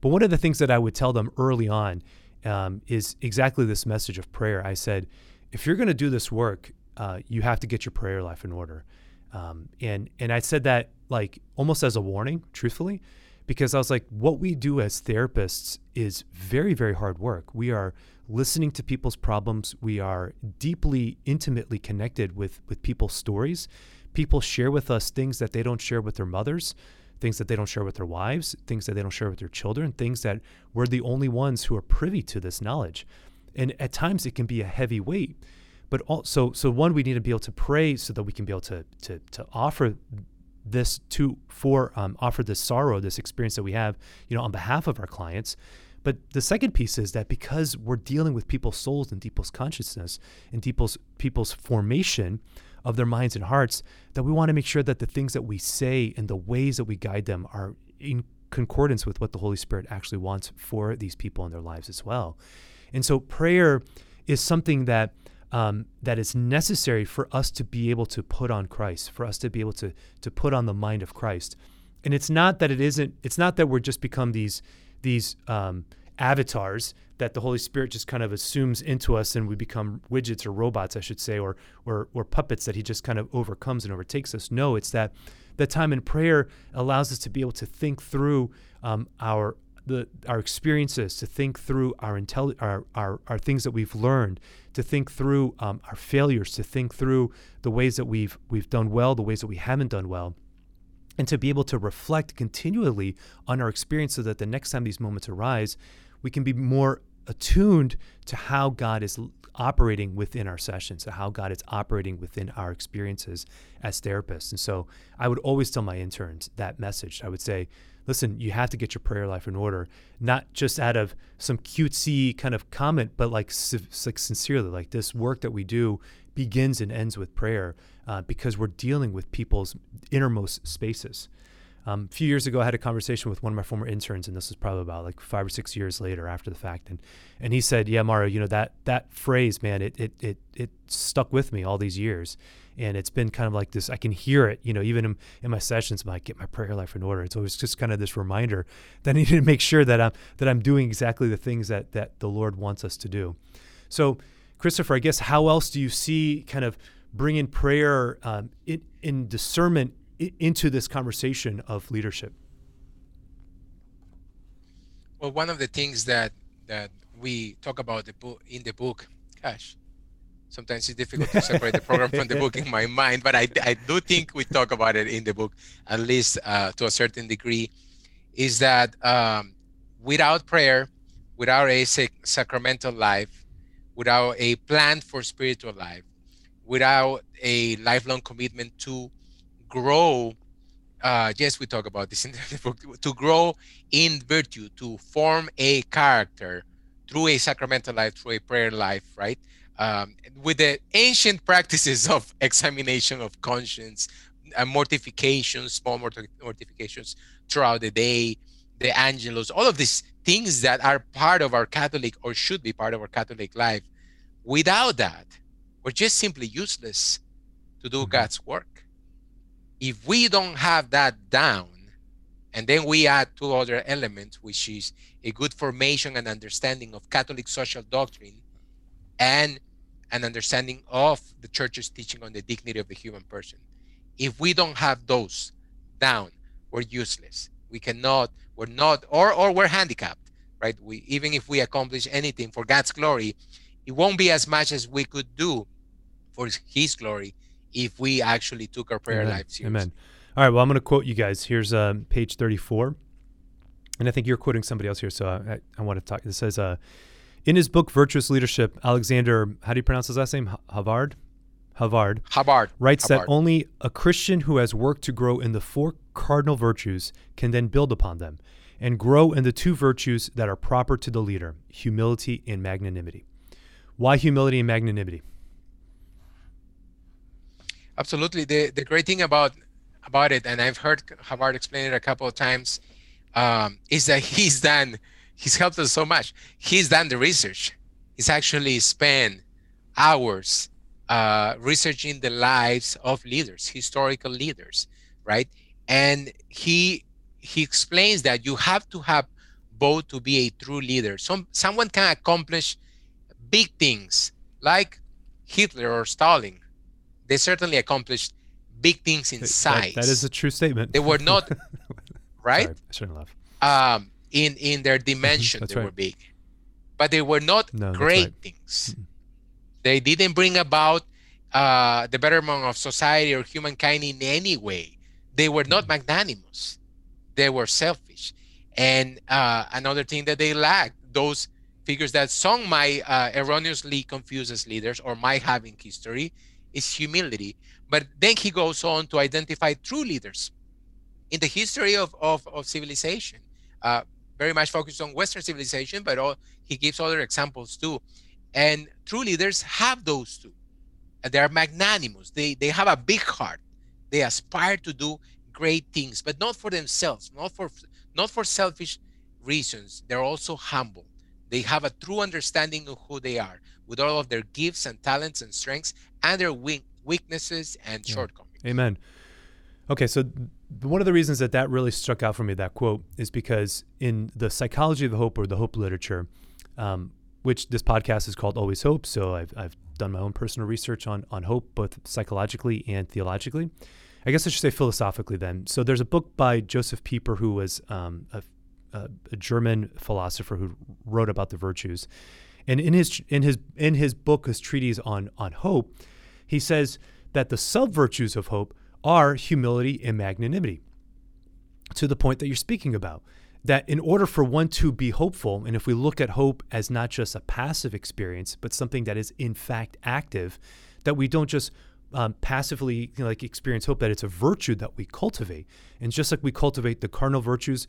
[SPEAKER 1] But one of the things that I would tell them early on um, is exactly this message of prayer. I said, if you're going to do this work, uh, you have to get your prayer life in order. Um, and and I said that like almost as a warning, truthfully, because I was like, what we do as therapists is very very hard work. We are listening to people's problems. We are deeply, intimately connected with with people's stories. People share with us things that they don't share with their mothers, things that they don't share with their wives, things that they don't share with their children, things that we're the only ones who are privy to this knowledge. And at times it can be a heavy weight. But also, so one, we need to be able to pray so that we can be able to to to offer this to for um, offer this sorrow, this experience that we have, you know, on behalf of our clients. But the second piece is that because we're dealing with people's souls and people's consciousness and people's people's formation of their minds and hearts, that we want to make sure that the things that we say and the ways that we guide them are in concordance with what the Holy Spirit actually wants for these people in their lives as well. And so prayer is something that um, that is necessary for us to be able to put on Christ, for us to be able to to put on the mind of Christ. And it's not that it isn't. It's not that we're just become these these um, avatars that the Holy Spirit just kind of assumes into us and we become widgets or robots, I should say, or, or, or puppets that he just kind of overcomes and overtakes us. No, it's that the time in prayer allows us to be able to think through um, our the our experiences, to think through our, intelli- our, our our things that we've learned, to think through um, our failures, to think through the ways that we've we've done well, the ways that we haven't done well and to be able to reflect continually on our experience so that the next time these moments arise, we can be more attuned to how God is operating within our sessions, to how God is operating within our experiences as therapists. And so I would always tell my interns that message. I would say, listen, you have to get your prayer life in order, not just out of some cutesy kind of comment, but like, like sincerely, like this work that we do begins and ends with prayer uh, because we're dealing with people's innermost spaces. Um, a few years ago, I had a conversation with one of my former interns, and this was probably about like five or six years later after the fact. And and he said, "Yeah, Mario, you know that that phrase, man, it it it it stuck with me all these years, and it's been kind of like this. I can hear it, you know, even in, in my sessions, I get my prayer life in order. It's always just kind of this reminder that I (laughs) need to make sure that I'm that I'm doing exactly the things that that the Lord wants us to do. So, Cristofer, I guess how else do you see kind of bringing prayer um, in, in discernment into this conversation of leadership?
[SPEAKER 2] Well, one of the things that that we talk about the book in the book, gosh, sometimes it's difficult to separate the program from the book in my mind, but I, I do think we talk about it in the book, at least uh, to a certain degree, is that um, without prayer, without a sacramental life, without a plan for spiritual life, without a lifelong commitment to grow uh, yes, we talk about this in the (laughs) book, to grow in virtue, to form a character through a sacramental life, through a prayer life, right? Um, with the ancient practices of (laughs) examination of conscience, uh, mortifications, small mortifications throughout the day, the angelus, all of these things that are part of our Catholic or should be part of our Catholic life. Without that, we're just simply useless to do mm-hmm. God's work. If we don't have that down, and then we add two other elements, which is a good formation and understanding of Catholic social doctrine and an understanding of the church's teaching on the dignity of the human person. If we don't have those down, we're useless. We cannot, we're not, or or we're handicapped, right? We even if we accomplish anything for God's glory, it won't be as much as we could do for His glory if we actually took our prayer
[SPEAKER 1] Amen.
[SPEAKER 2] life seriously.
[SPEAKER 1] Amen. All right. Well, I'm going to quote you guys. Here's uh, page 34. And I think you're quoting somebody else here. So I, I want to talk. It says, uh, in his book, Virtuous Leadership, Alexander, how do you pronounce his last name? Ha- Havard? Havard
[SPEAKER 2] Hubbard
[SPEAKER 1] writes that only a Christian who has worked to grow in the four cardinal virtues can then build upon them and grow in the two virtues that are proper to the leader humility and magnanimity. Why humility and magnanimity?
[SPEAKER 2] Absolutely. The the great thing about about it, and I've heard Havard explain it a couple of times, um, is that (laughs) he's done. He's helped us so much. He's done the research. He's actually spent hours uh, researching the lives of leaders, historical leaders, right? And he he explains that you have to have both to be a true leader. Some someone can accomplish big things like Hitler or Stalin. They certainly accomplished big things in
[SPEAKER 1] That-
[SPEAKER 2] size.
[SPEAKER 1] that is a true statement.
[SPEAKER 2] they were not (laughs) right
[SPEAKER 1] Sorry, I shouldn't laugh.
[SPEAKER 2] um, in in their (laughs) dimension. They
[SPEAKER 1] right.
[SPEAKER 2] were big, but they were not
[SPEAKER 1] No,
[SPEAKER 2] great
[SPEAKER 1] right.
[SPEAKER 2] things. They didn't bring about uh, the betterment of society or humankind in any way. They were not magnanimous. They were selfish. And uh, another thing that they lacked, those figures that some might uh, erroneously confuse as leaders or might have in history, is humility. But then he goes on to identify true leaders in the history of, of, of civilization, uh, very much focused on Western civilization, but all, he gives other examples too. And true leaders have those two. They are magnanimous. They, they have a big heart. They aspire to do great things, but not for themselves, not for not for selfish reasons. They're also humble. They have a true understanding of who they are, with all of their gifts and talents and strengths, and their weaknesses and
[SPEAKER 1] Yeah.
[SPEAKER 2] shortcomings.
[SPEAKER 1] Amen. Okay, so one of the reasons that that really struck out for me, that quote, is because in the psychology of hope or the hope literature, um, which this podcast is called Always Hope, so I've, I've done my own personal research on, on hope, both psychologically and theologically. I guess I should say philosophically then. So there's a book by Josef Pieper, who was um, a, a, a German philosopher who wrote about the virtues. And in his in his in his book, his treatise on on hope, he says that the sub virtues of hope are humility and magnanimity. To the point that you're speaking about, that in order for one to be hopeful, and if we look at hope as not just a passive experience, but something that is in fact active, that we don't just um, passively you know, like experience hope, that it's a virtue that we cultivate. And just like we cultivate the cardinal virtues,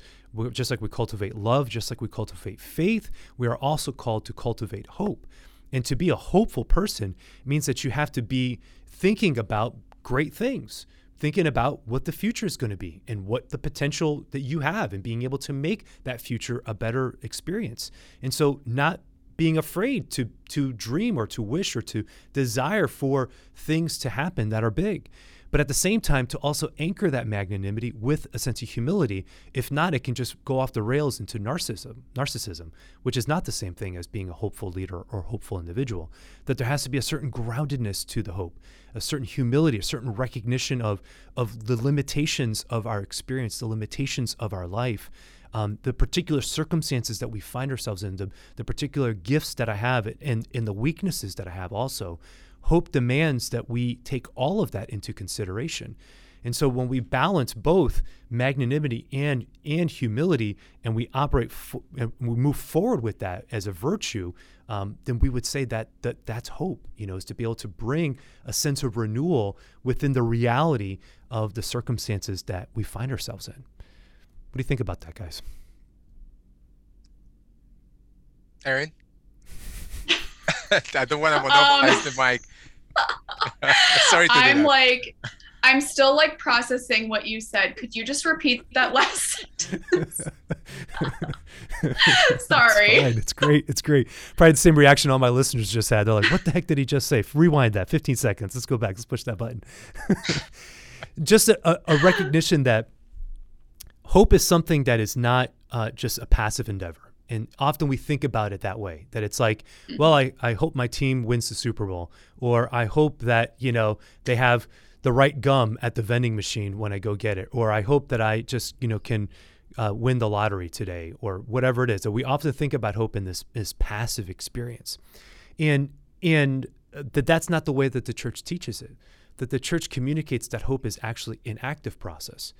[SPEAKER 1] just like we cultivate love, just like we cultivate faith, we are also called to cultivate hope. And to be a hopeful person means that you have to be thinking about great things, thinking about what the future is going to be and what the potential that you have and being able to make that future a better experience. And so not being afraid to to dream or to wish or to desire for things to happen that are big. But at the same time, to also anchor that magnanimity with a sense of humility. If not, it can just go off the rails into narcissism, narcissism, which is not the same thing as being a hopeful leader or hopeful individual. That there has to be a certain groundedness to the hope, a certain humility, a certain recognition of of the limitations of our experience, the limitations of our life, um, the particular circumstances that we find ourselves in, the, the particular gifts that I have, and, and the weaknesses that I have also. Hope demands that we take all of that into consideration. And so when we balance both magnanimity and and humility, and we operate fo- and we move forward with that as a virtue, um, then we would say that that that's hope. You know, is to be able to bring a sense of renewal within the reality of the circumstances that we find ourselves in. What do you think about that, guys?
[SPEAKER 2] Erin? I don't want to monopolize the mic. (laughs) Sorry to
[SPEAKER 3] I'm like, I'm still like processing what you said. Could you just repeat that last sentence? (laughs) Sorry.
[SPEAKER 1] It's, it's great. It's great. Probably the same reaction all my listeners just had. They're like, what the heck did he just say? Rewind that 15 seconds. Let's go back. Let's push that button. (laughs) just a, a- a recognition that hope is something that is not uh, just a passive endeavor. And often we think about it that way that it's like, well, I, I hope my team wins the Super Bowl, or I hope that, you know, they have the right gum at the vending machine when I go get it, or I hope that I just, you know, can uh, win the lottery today, or whatever it is. So we often think about hope in this, this passive experience. And, and that that's not the way that the church teaches it. That the church communicates that hope is actually an active process.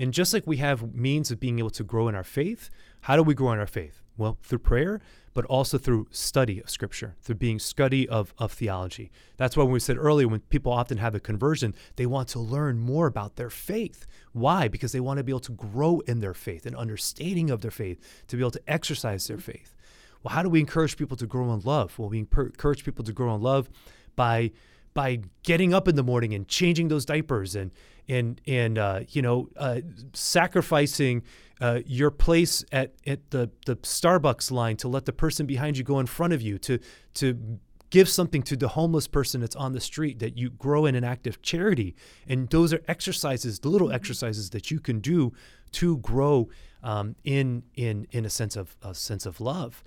[SPEAKER 1] And just like we have means of being able to grow in our faith, how do we grow in our faith? Well, through prayer, but also through study of scripture, through being study of, of theology. That's why when we said earlier when people often have a conversion, they want to learn more about their faith. Why? Because they want to be able to grow in their faith and understanding of their faith, to be able to exercise their faith. Well, how do we encourage people to grow in love? Well, we encourage people to grow in love by by getting up in the morning and changing those diapers and and and uh, you know uh, sacrificing uh, your place at, at the, the Starbucks line to let the person behind you go in front of you to to give something to the homeless person that's on the street that you grow in an act of charity. And those are exercises the little exercises that you can do to grow um, in in in a sense of a sense of love.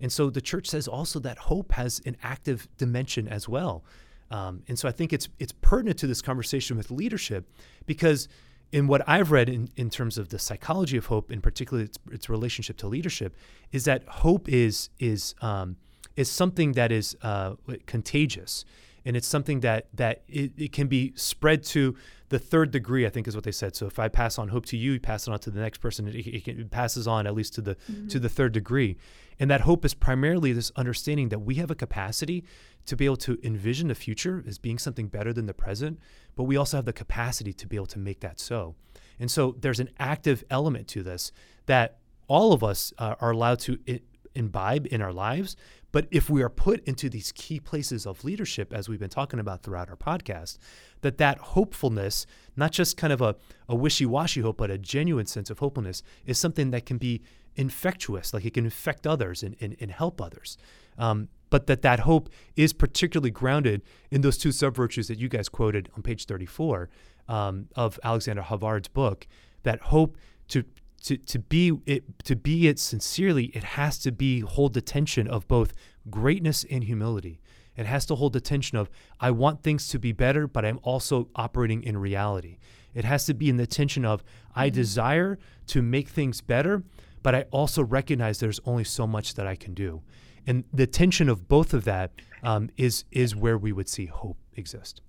[SPEAKER 1] And so the church says also that hope has an active dimension as well. Um, and so I think it's it's pertinent to this conversation with leadership because in what I've read in, in terms of the psychology of hope, in particular its, its relationship to leadership, is that hope is is um, is something that is uh, contagious, and it's something that that it, it, can be spread to the third degree. I think is what they said. So if I pass on hope to you, you pass it on to the next person. It, it, it passes on at least to the mm-hmm. to the third degree, and that hope is primarily this understanding that we have a capacity to be able to envision the future as being something better than the present, but we also have the capacity to be able to make that so. And so there's an active element to this that all of us uh, are allowed to I- imbibe in our lives. But if we are put into these key places of leadership, as we've been talking about throughout our podcast, that that hopefulness, not just kind of a, a wishy-washy hope, but a genuine sense of hopefulness, is something that can be infectious, like it can infect others and, and, and help others. Um, but that that hope is particularly grounded in those two sub virtues that you guys quoted on page 34 um, of Alexander Havard's book. That hope to to to be it to be it sincerely, it has to be hold the tension of both greatness and humility. It has to hold the tension of I want things to be better, but I'm also operating in reality. It has to be in the tension of I mm-hmm. desire to make things better, but I also recognize there's only so much that I can do and the tension of both of that um, is is where we would see hope exist.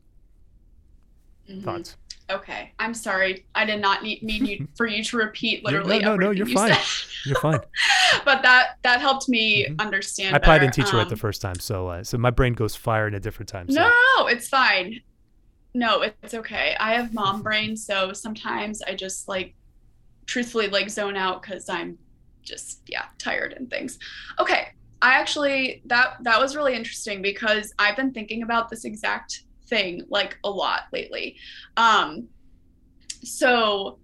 [SPEAKER 3] Mm-hmm. Thoughts? Okay, I'm sorry. I did not need, mean you (laughs) for you to repeat literally.
[SPEAKER 1] no, no, no. You're
[SPEAKER 3] you
[SPEAKER 1] fine. You're fine. (laughs)
[SPEAKER 3] but that that helped me mm-hmm. understand.
[SPEAKER 1] I probably didn't teach um, you right the first time, so uh, so my brain goes fire in a different time. So.
[SPEAKER 3] No, no, it's fine. No, it's okay. I have mom (laughs) brain, so sometimes I just like, truthfully, like zone out because I'm just yeah tired and things. Okay, I actually that that was really interesting because I've been thinking about this exact thing like a lot lately. Um so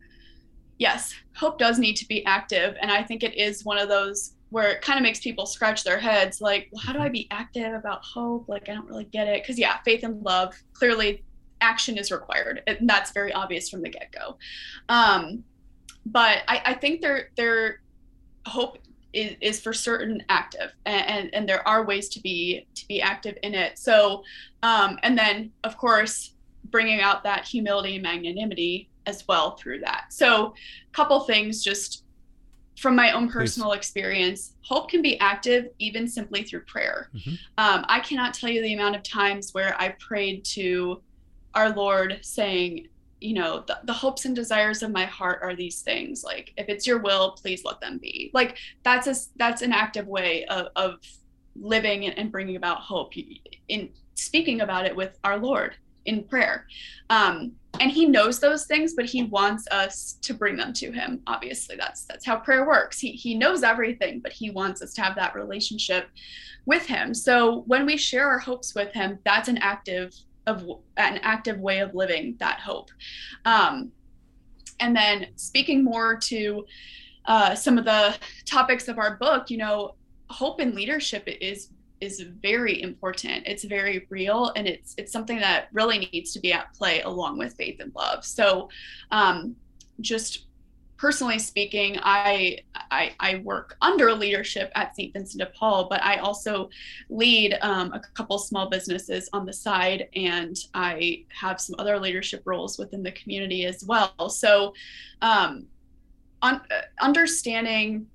[SPEAKER 3] yes, hope does need to be active and I think it is one of those where it kind of makes people scratch their heads like, well, how do I be active about hope? Like I don't really get it cuz yeah, faith and love clearly action is required and that's very obvious from the get-go. Um but I, I think there there hope is, is for certain active and, and, and there are ways to be to be active in it so um, and then of course bringing out that humility and magnanimity as well through that so a couple things just from my own personal Please. experience hope can be active even simply through prayer mm-hmm. um, i cannot tell you the amount of times where i prayed to our lord saying you know the, the hopes and desires of my heart are these things like if it's your will please let them be. Like that's a that's an active way of, of living and, bringing about hope in speaking about it with our lord in prayer. Um and he knows those things but he wants us to bring them to him obviously. That's that's how prayer works. He he knows everything but he wants us to have that relationship with him. So when we share our hopes with him that's an active of an active way of living that hope. Um, and then speaking more to uh, some of the topics of our book, you know, hope and leadership is is very important. It's very real, and it's it's something that really needs to be at play along with faith and love. So, um, just personally speaking, I, I, I work under leadership at St. Vincent de Paul, but I also lead um, a couple small businesses on the side, and I have some other leadership roles within the community as well. So, um, on, uh, understanding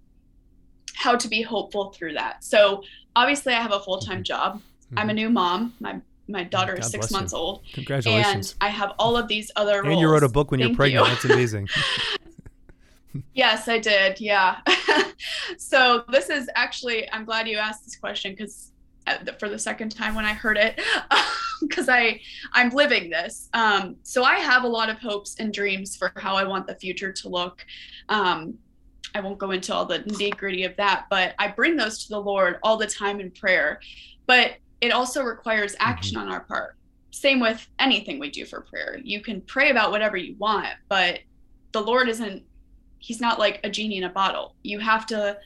[SPEAKER 3] how to be hopeful through that. So, obviously, I have a full time mm-hmm. job. Mm-hmm. I'm a new mom. My my daughter is six
[SPEAKER 1] bless you.
[SPEAKER 3] months old,
[SPEAKER 1] Congratulations.
[SPEAKER 3] and I have all of these other. Roles.
[SPEAKER 1] And, you wrote a book when you're pregnant.
[SPEAKER 3] you.
[SPEAKER 1] That's amazing. (laughs)
[SPEAKER 3] Yes, I did. Yeah. (laughs) so this is actually, I'm glad you asked this question because for the second time when I heard it, (laughs) because I I'm living this. Um, so I have a lot of hopes and dreams for how I want the future to look. Um, I won't go into all the nitty gritty of that, but I bring those to the Lord all the time in prayer. But it also requires action on our part. Same with anything we do for prayer. You can pray about whatever you want, but the Lord isn't he's not like a genie in a bottle. You have to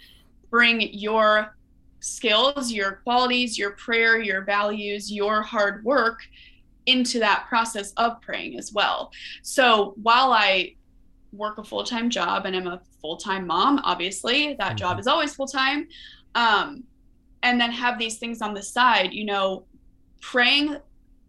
[SPEAKER 3] bring your skills, your qualities, your prayer, your values, your hard work into that process of praying as well. So while I work a full time job and I'm a full time mom, obviously, that job
[SPEAKER 1] Mhm.
[SPEAKER 3] is always full time. Um, and then have these things on the side, you know, praying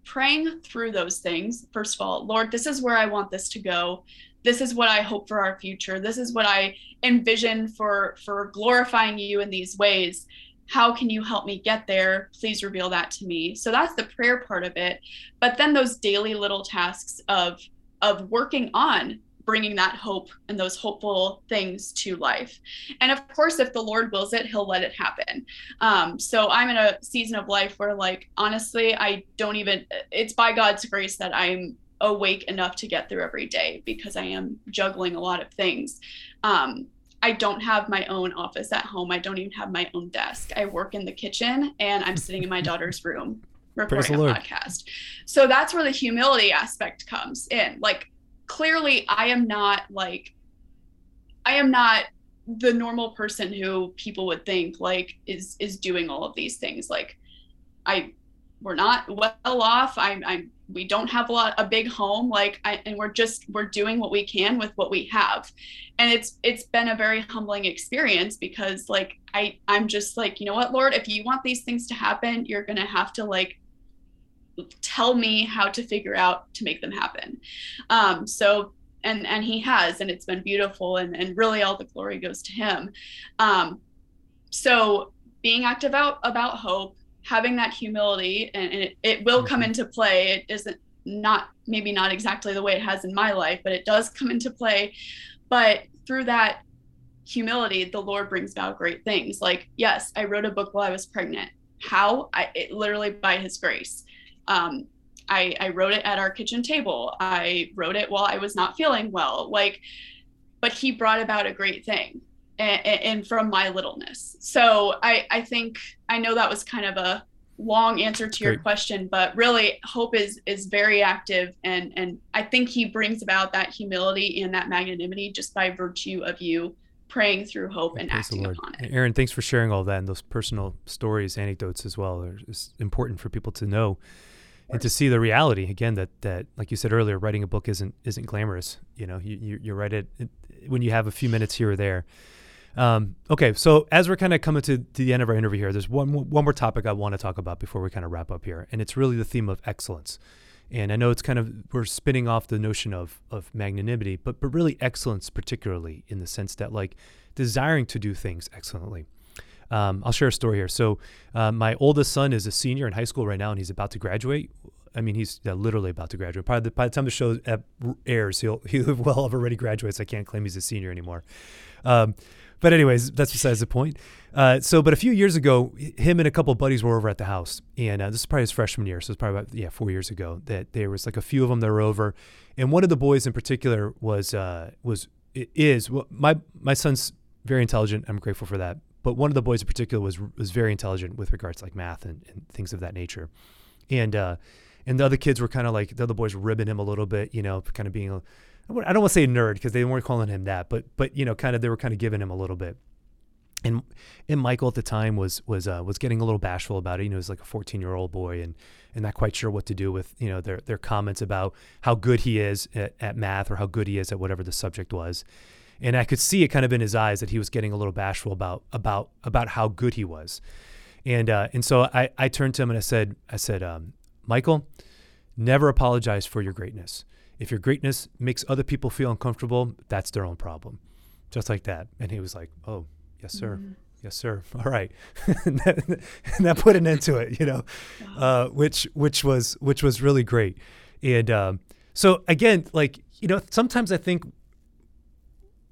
[SPEAKER 3] praying through those things first of all lord this is where i want this to go this is what i hope for our future. This is what i envision for for glorifying you in these ways. How can you help me get there? Please reveal that to me. So that's the prayer part of it. But then those daily little tasks of of working on bringing that hope and those hopeful things to life. And of course if the lord wills it he'll let it happen. Um, so i'm in a season of life where like honestly i don't even it's by god's grace that i'm awake enough to get through every day because i am juggling a lot of things um, I don't have my own office at home. I don't even have my own desk. I work in the kitchen and I'm sitting in my (laughs) daughter's room recording a
[SPEAKER 1] Lord.
[SPEAKER 3] podcast. So that's where the humility aspect comes in. Like clearly I am not like I am not the normal person who people would think like is is doing all of these things. Like I we're not well off. I'm I'm we don't have a lot a big home like I, and we're just we're doing what we can with what we have. And it's it's been a very humbling experience because like i i'm just like you know what lord if you want these things to happen you're gonna have to like tell me how to figure out to make them happen. Um so and and he has and it's been beautiful and and really all the glory goes to him. Um so being active out about hope having that humility and, and it, it will come
[SPEAKER 1] Mhm.
[SPEAKER 3] into play. It isn't not maybe not exactly the way it has in my life but it does come into play. But through that humility the lord brings about great things. Like yes i wrote a book while i was pregnant. How? I it literally by his grace. Um I, I wrote it at our kitchen table. I wrote it while I was not feeling well. Like, but he brought about a great thing and, and from my littleness. So I, I think I know that was kind of a long answer to your
[SPEAKER 1] Great.
[SPEAKER 3] question, but really hope is is very active and and I think he brings about that humility and that magnanimity just by virtue of you praying through hope and
[SPEAKER 1] Praise the
[SPEAKER 3] acting upon it.
[SPEAKER 1] Erin, thanks for sharing all that and those personal stories, anecdotes as well. Are is important for people to know and to see the reality again that that like you said earlier, writing a book isn't isn't glamorous. You know, you you, you write it, it when you have a few minutes here or there. Um, okay, so as we're kind of coming to, to the end of our interview here, there's one one more topic I want to talk about before we kind of wrap up here, and it's really the theme of excellence. And I know it's kind of we're spinning off the notion of of magnanimity, but but really excellence, particularly in the sense that like desiring to do things excellently. Um, I'll share a story here. So uh, my oldest son is a senior in high school right now, and he's about to graduate. I mean, he's yeah, literally about to graduate. By the, by the time the show airs, he'll (laughs) he'll well have already graduated. So I can't claim he's a senior anymore. Um, but anyways, that's besides the point. Uh, so, but a few years ago, him and a couple buddies were over at the house, and uh, this is probably his freshman year, so it's probably about yeah four years ago that there was like a few of them that were over, and one of the boys in particular was uh, was is well, my my son's very intelligent. I'm grateful for that. But one of the boys in particular was was very intelligent with regards to like math and, and things of that nature, and uh, and the other kids were kind of like the other boys ribbing him a little bit, you know, kind of being a I don't want to say nerd because they weren't calling him that, but but you know, kind of they were kind of giving him a little bit. And and Michael at the time was was uh, was getting a little bashful about it. You know, he was like a 14 year old boy and and not quite sure what to do with you know their their comments about how good he is at, at math or how good he is at whatever the subject was. And I could see it kind of in his eyes that he was getting a little bashful about about about how good he was. And uh, and so I I turned to him and I said I said um, Michael, never apologize for your greatness. If your greatness makes other people feel uncomfortable, that's their own problem. Just like that. And he was like, "Oh, yes, sir. Yes, sir. (laughs) All right, and, (laughs) that, and, (laughs) that, put an end to it, you know, uh, which which was which was really great. And um, so again, like you know, sometimes I think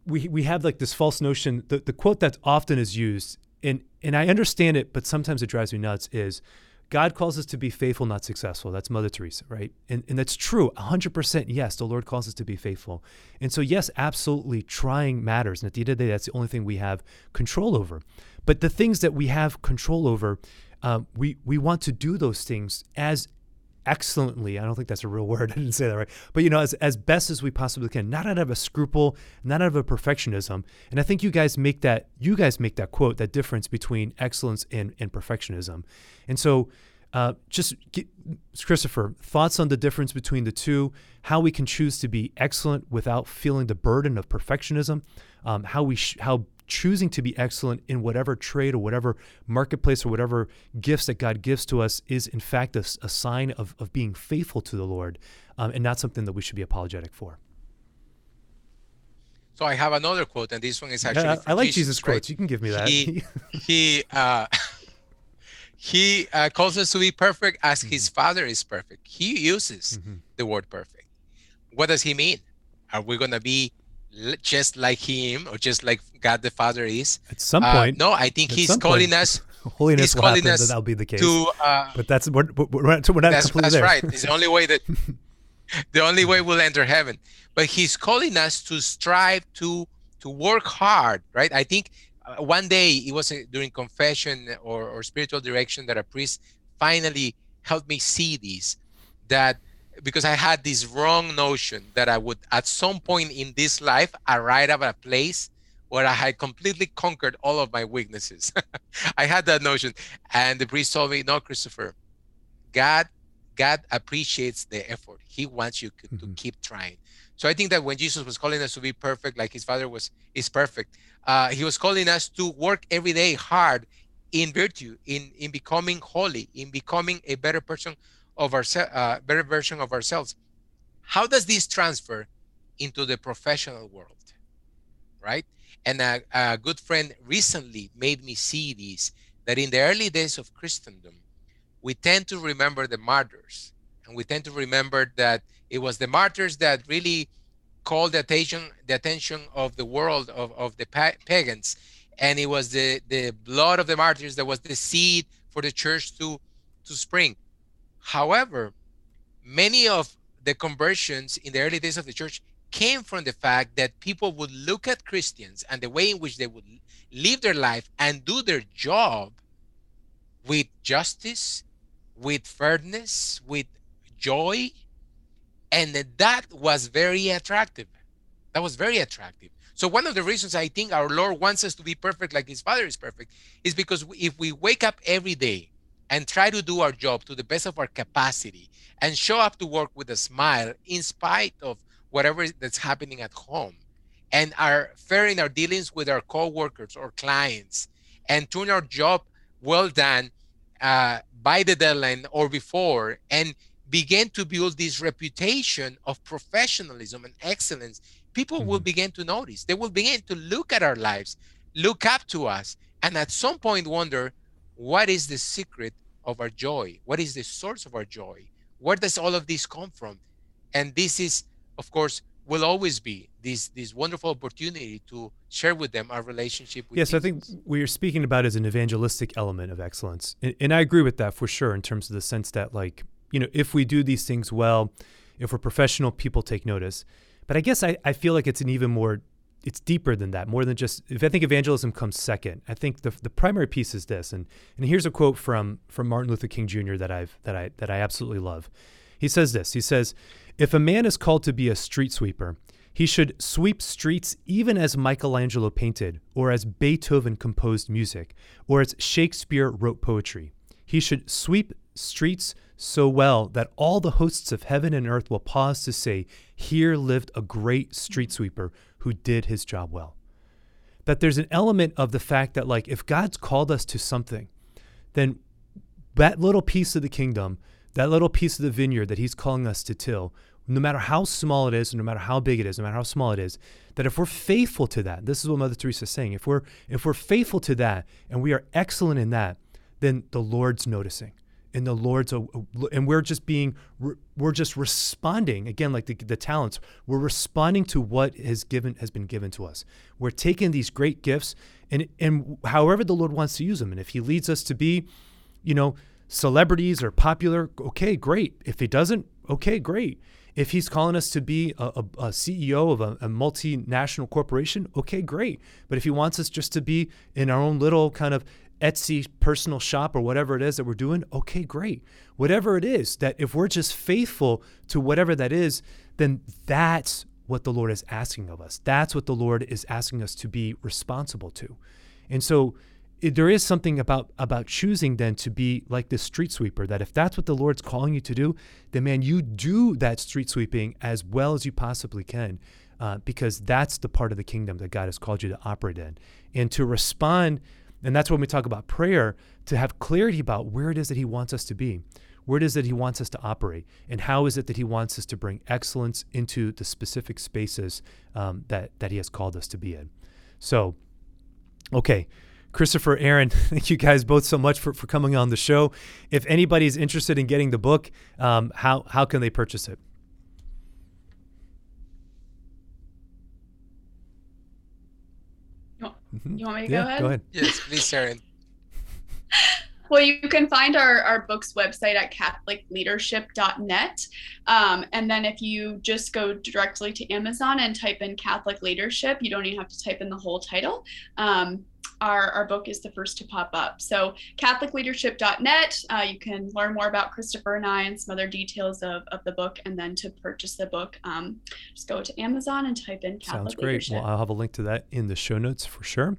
[SPEAKER 1] we we have like this false notion. The the quote that often is used, and and I understand it, but sometimes it drives me nuts. Is God calls us to be faithful, not successful. That's Mother Teresa, right? And, and that's true. 100% yes, the Lord calls us to be faithful. And so, yes, absolutely, trying matters. And at the end of the day, that's the only thing we have control over. But the things that we have control over, um, we, we want to do those things as excellently. I don't think that's a real word. (laughs) I didn't say that right. But you know, as as best as we possibly can, not out of a scruple, not out of a perfectionism. And I think you guys make that you guys make that quote that difference between excellence and and perfectionism. And so. Uh, just get, Cristofer, thoughts on the difference between the two, how we can choose to be excellent without feeling the burden of perfectionism, um, how we sh- how choosing to be excellent in whatever trade or whatever marketplace or whatever gifts that God gives to us is, in fact, a, a sign of, of being faithful to the Lord um, and not something that we should be apologetic for.
[SPEAKER 2] So I have another quote, and this one is actually.
[SPEAKER 1] Yeah, I like Jesus, Jesus quotes. Right? You can give me that.
[SPEAKER 2] He (laughs) he uh, he uh, calls us to be perfect as mm-hmm. his Father is perfect. He uses mm-hmm. the word perfect. What does he mean? Are we going to be just like him or just like God the Father is.
[SPEAKER 1] At some uh, point.
[SPEAKER 2] Uh, no, I think he's calling point, us. (laughs)
[SPEAKER 1] Holiness he's will happen, us that'll be the case. To, uh, but that's we're, we're not, we're not
[SPEAKER 2] that's, that's right. It's the only way that (laughs) the only way we'll enter heaven. But he's calling us to strive to to work hard, right? I think uh, one day it was during confession or, or spiritual direction that a priest finally helped me see this that because I had this wrong notion that I would at some point in this life arrive at a place where I had completely conquered all of my weaknesses. (laughs) I had that notion. And the priest told me, no, Cristofer, God, God appreciates the effort. He wants you to mm-hmm. keep trying. So I think that when Jesus was calling us to be perfect, like his father was is perfect, uh, he was calling us to work every day hard in virtue, in in becoming holy, in becoming a better person of our uh, better version of ourselves. How does this transfer into the professional world, right? And a, a good friend recently made me see this that in the early days of Christendom, we tend to remember the martyrs, and we tend to remember that it was the martyrs that really called the attention the attention of the world of, of the pagans and it was the the blood of the martyrs that was the seed for the church to to spring However, many of the conversions in the early days of the church came from the fact that people would look at Christians and the way in which they would live their life and do their job with justice, with fairness, with joy. And that was very attractive. That was very attractive. So, one of the reasons I think our Lord wants us to be perfect like His Father is perfect is because if we wake up every day and try to do our job to the best of our capacity and show up to work with a smile in spite of whatever that's happening at home and are fair in our dealings with our co-workers or clients and turn our job well done uh, by the deadline or before and begin to build this reputation of professionalism and excellence people mm-hmm. will begin to notice they will begin to look at our lives look up to us and at some point wonder what is the secret of our joy? What is the source of our joy? Where does all of this come from? And this is, of course, will always be this this wonderful opportunity to share with them our relationship with
[SPEAKER 1] yes i think what you're speaking about is an evangelistic element of excellence and, and, i agree with that for sure in terms of the sense that like you know if we do these things well if we're professional people take notice but i guess i, I feel like it's an even more it's deeper than that, more than just. If I think evangelism comes second, I think the the primary piece is this. And and here's a quote from from Martin Luther King Jr. that I've that I that I absolutely love. He says this. He says, "If a man is called to be a street sweeper, he should sweep streets even as Michelangelo painted, or as Beethoven composed music, or as Shakespeare wrote poetry. He should sweep streets so well that all the hosts of heaven and earth will pause to say, Here lived a great street sweeper who did his job well. That there's an element of the fact that, like, if God's called us to something, then that little piece of the kingdom, that little piece of the vineyard that he's calling us to till, no matter how small it is, no matter how big it is, no matter how small it is, that if we're faithful to that, this is what Mother Teresa is saying. If we're if we're faithful to that and we are excellent in that, then the Lord's noticing and the Lord's uh, and we're just being we're just responding again like the, the talents we're responding to what has given has been given to us. We're taking these great gifts and and however the Lord wants to use them. And if he leads us to be you know celebrities or popular okay great. If he doesn't okay great. If he's calling us to be a, a, a CEO of a, a, multinational corporation, okay, great. But if he wants us just to be in our own little kind of Etsy personal shop or whatever it is that we're doing, okay, great. Whatever it is, that if we're just faithful to whatever that is, then that's what the Lord is asking of us. That's what the Lord is asking us to be responsible to. And so it, there is something about about choosing then to be like this street sweeper that if that's what the Lord's calling you to do, then man, you do that street sweeping as well as you possibly can. Uh, because that's the part of the kingdom that God has called you to operate in. And to respond and that's when we talk about prayer to have clarity about where it is that He wants us to be, where it is that He wants us to operate, and how is it that He wants us to bring excellence into the specific spaces um, that, that He has called us to be in. So, okay. Cristofer, Erin, (laughs) thank you guys both so much for, for coming on the show. If anybody's interested in getting the book, um, how, how can they purchase it?
[SPEAKER 3] Mm-hmm. You want me to
[SPEAKER 1] yeah,
[SPEAKER 3] go ahead?
[SPEAKER 1] Go ahead.
[SPEAKER 2] Yes, please, Sharon. (laughs)
[SPEAKER 3] well, you can find our, our book's website at catholicleadership.net. Um, and then if you just go directly to Amazon and type in Catholic Leadership, you don't even have to type in the whole title. Um, our, our book is the first to pop up. So, CatholicLeadership.net, uh, you can learn more about Cristofer and I and some other details of, of the book. And then to purchase the book, um, just go to Amazon and type in Catholic
[SPEAKER 1] Sounds great.
[SPEAKER 3] Leadership.
[SPEAKER 1] Well, I'll have a link to that in the show notes for sure.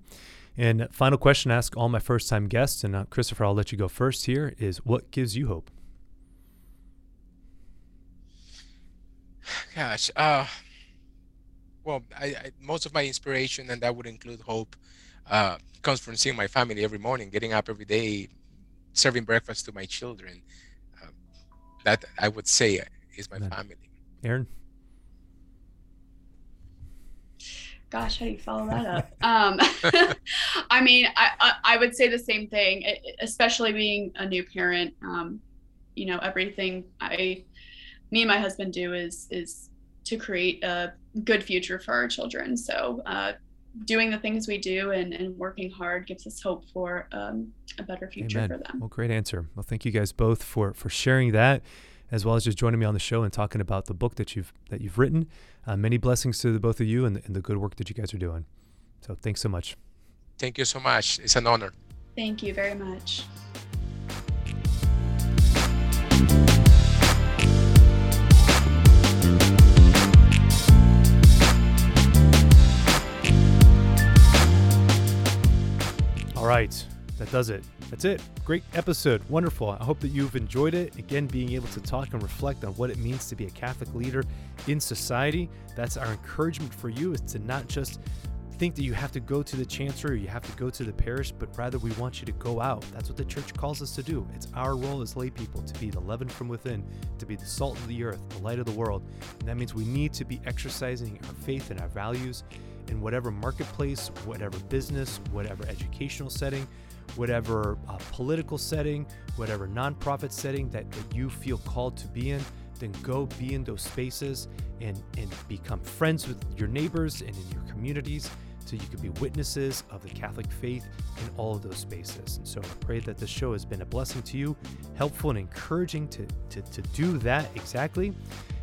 [SPEAKER 1] And final question I ask all my first time guests, and uh, Cristofer, I'll let you go first here, is what gives you hope?
[SPEAKER 2] Gosh, uh, well, I, I, most of my inspiration, and that would include hope, uh, comes from seeing my family every morning, getting up every day, serving breakfast to my children. Uh, that I would say is my family.
[SPEAKER 1] Erin?
[SPEAKER 3] Gosh, how do you follow that up? (laughs) um, (laughs) (laughs) I mean, I, I, I, would say the same thing, especially being a new parent. Um, you know, everything I, me and my husband do is is to create a good future for our children. So uh, doing the things we do and, and working hard gives us hope for um, a better future
[SPEAKER 1] Amen.
[SPEAKER 3] for them.
[SPEAKER 1] Well, great answer. Well, thank you guys both for for sharing that, as well as just joining me on the show and talking about the book that you've that you've written. Uh, many blessings to the both of you and and the good work that you guys are doing. So thanks so much.
[SPEAKER 2] Thank you so much. It's an honor.
[SPEAKER 3] Thank you very much.
[SPEAKER 1] All right, that does it. That's it. Great episode. Wonderful. I hope that you've enjoyed it. Again, being able to talk and reflect on what it means to be a Catholic leader in society. That's our encouragement for you is to not just think that you have to go to the chancery you have to go to the parish, but rather we want you to go out. That's what the church calls us to do. It's our role as lay people to be the leaven from within, to be the salt of the earth, the light of the world. And that means we need to be exercising our faith and our values in whatever marketplace, whatever business, whatever educational setting, whatever uh, political setting, whatever nonprofit setting that, that you feel called to be in, then go be in those spaces and, and become friends with your neighbors and in your communities so you can be witnesses of the Catholic faith in all of those spaces. And so I pray that this show has been a blessing to you, helpful and encouraging to, to, to do that exactly.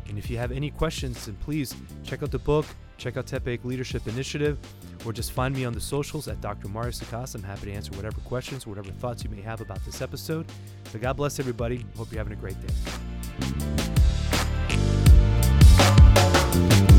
[SPEAKER 1] And if you have any questions, then please check out the book, Check out Tepeyac Leadership Initiative or just find me on the socials at Dr. Mario Sacasa. I'm happy to answer whatever questions, whatever thoughts you may have about this episode. So God bless everybody. Hope you're having a great day.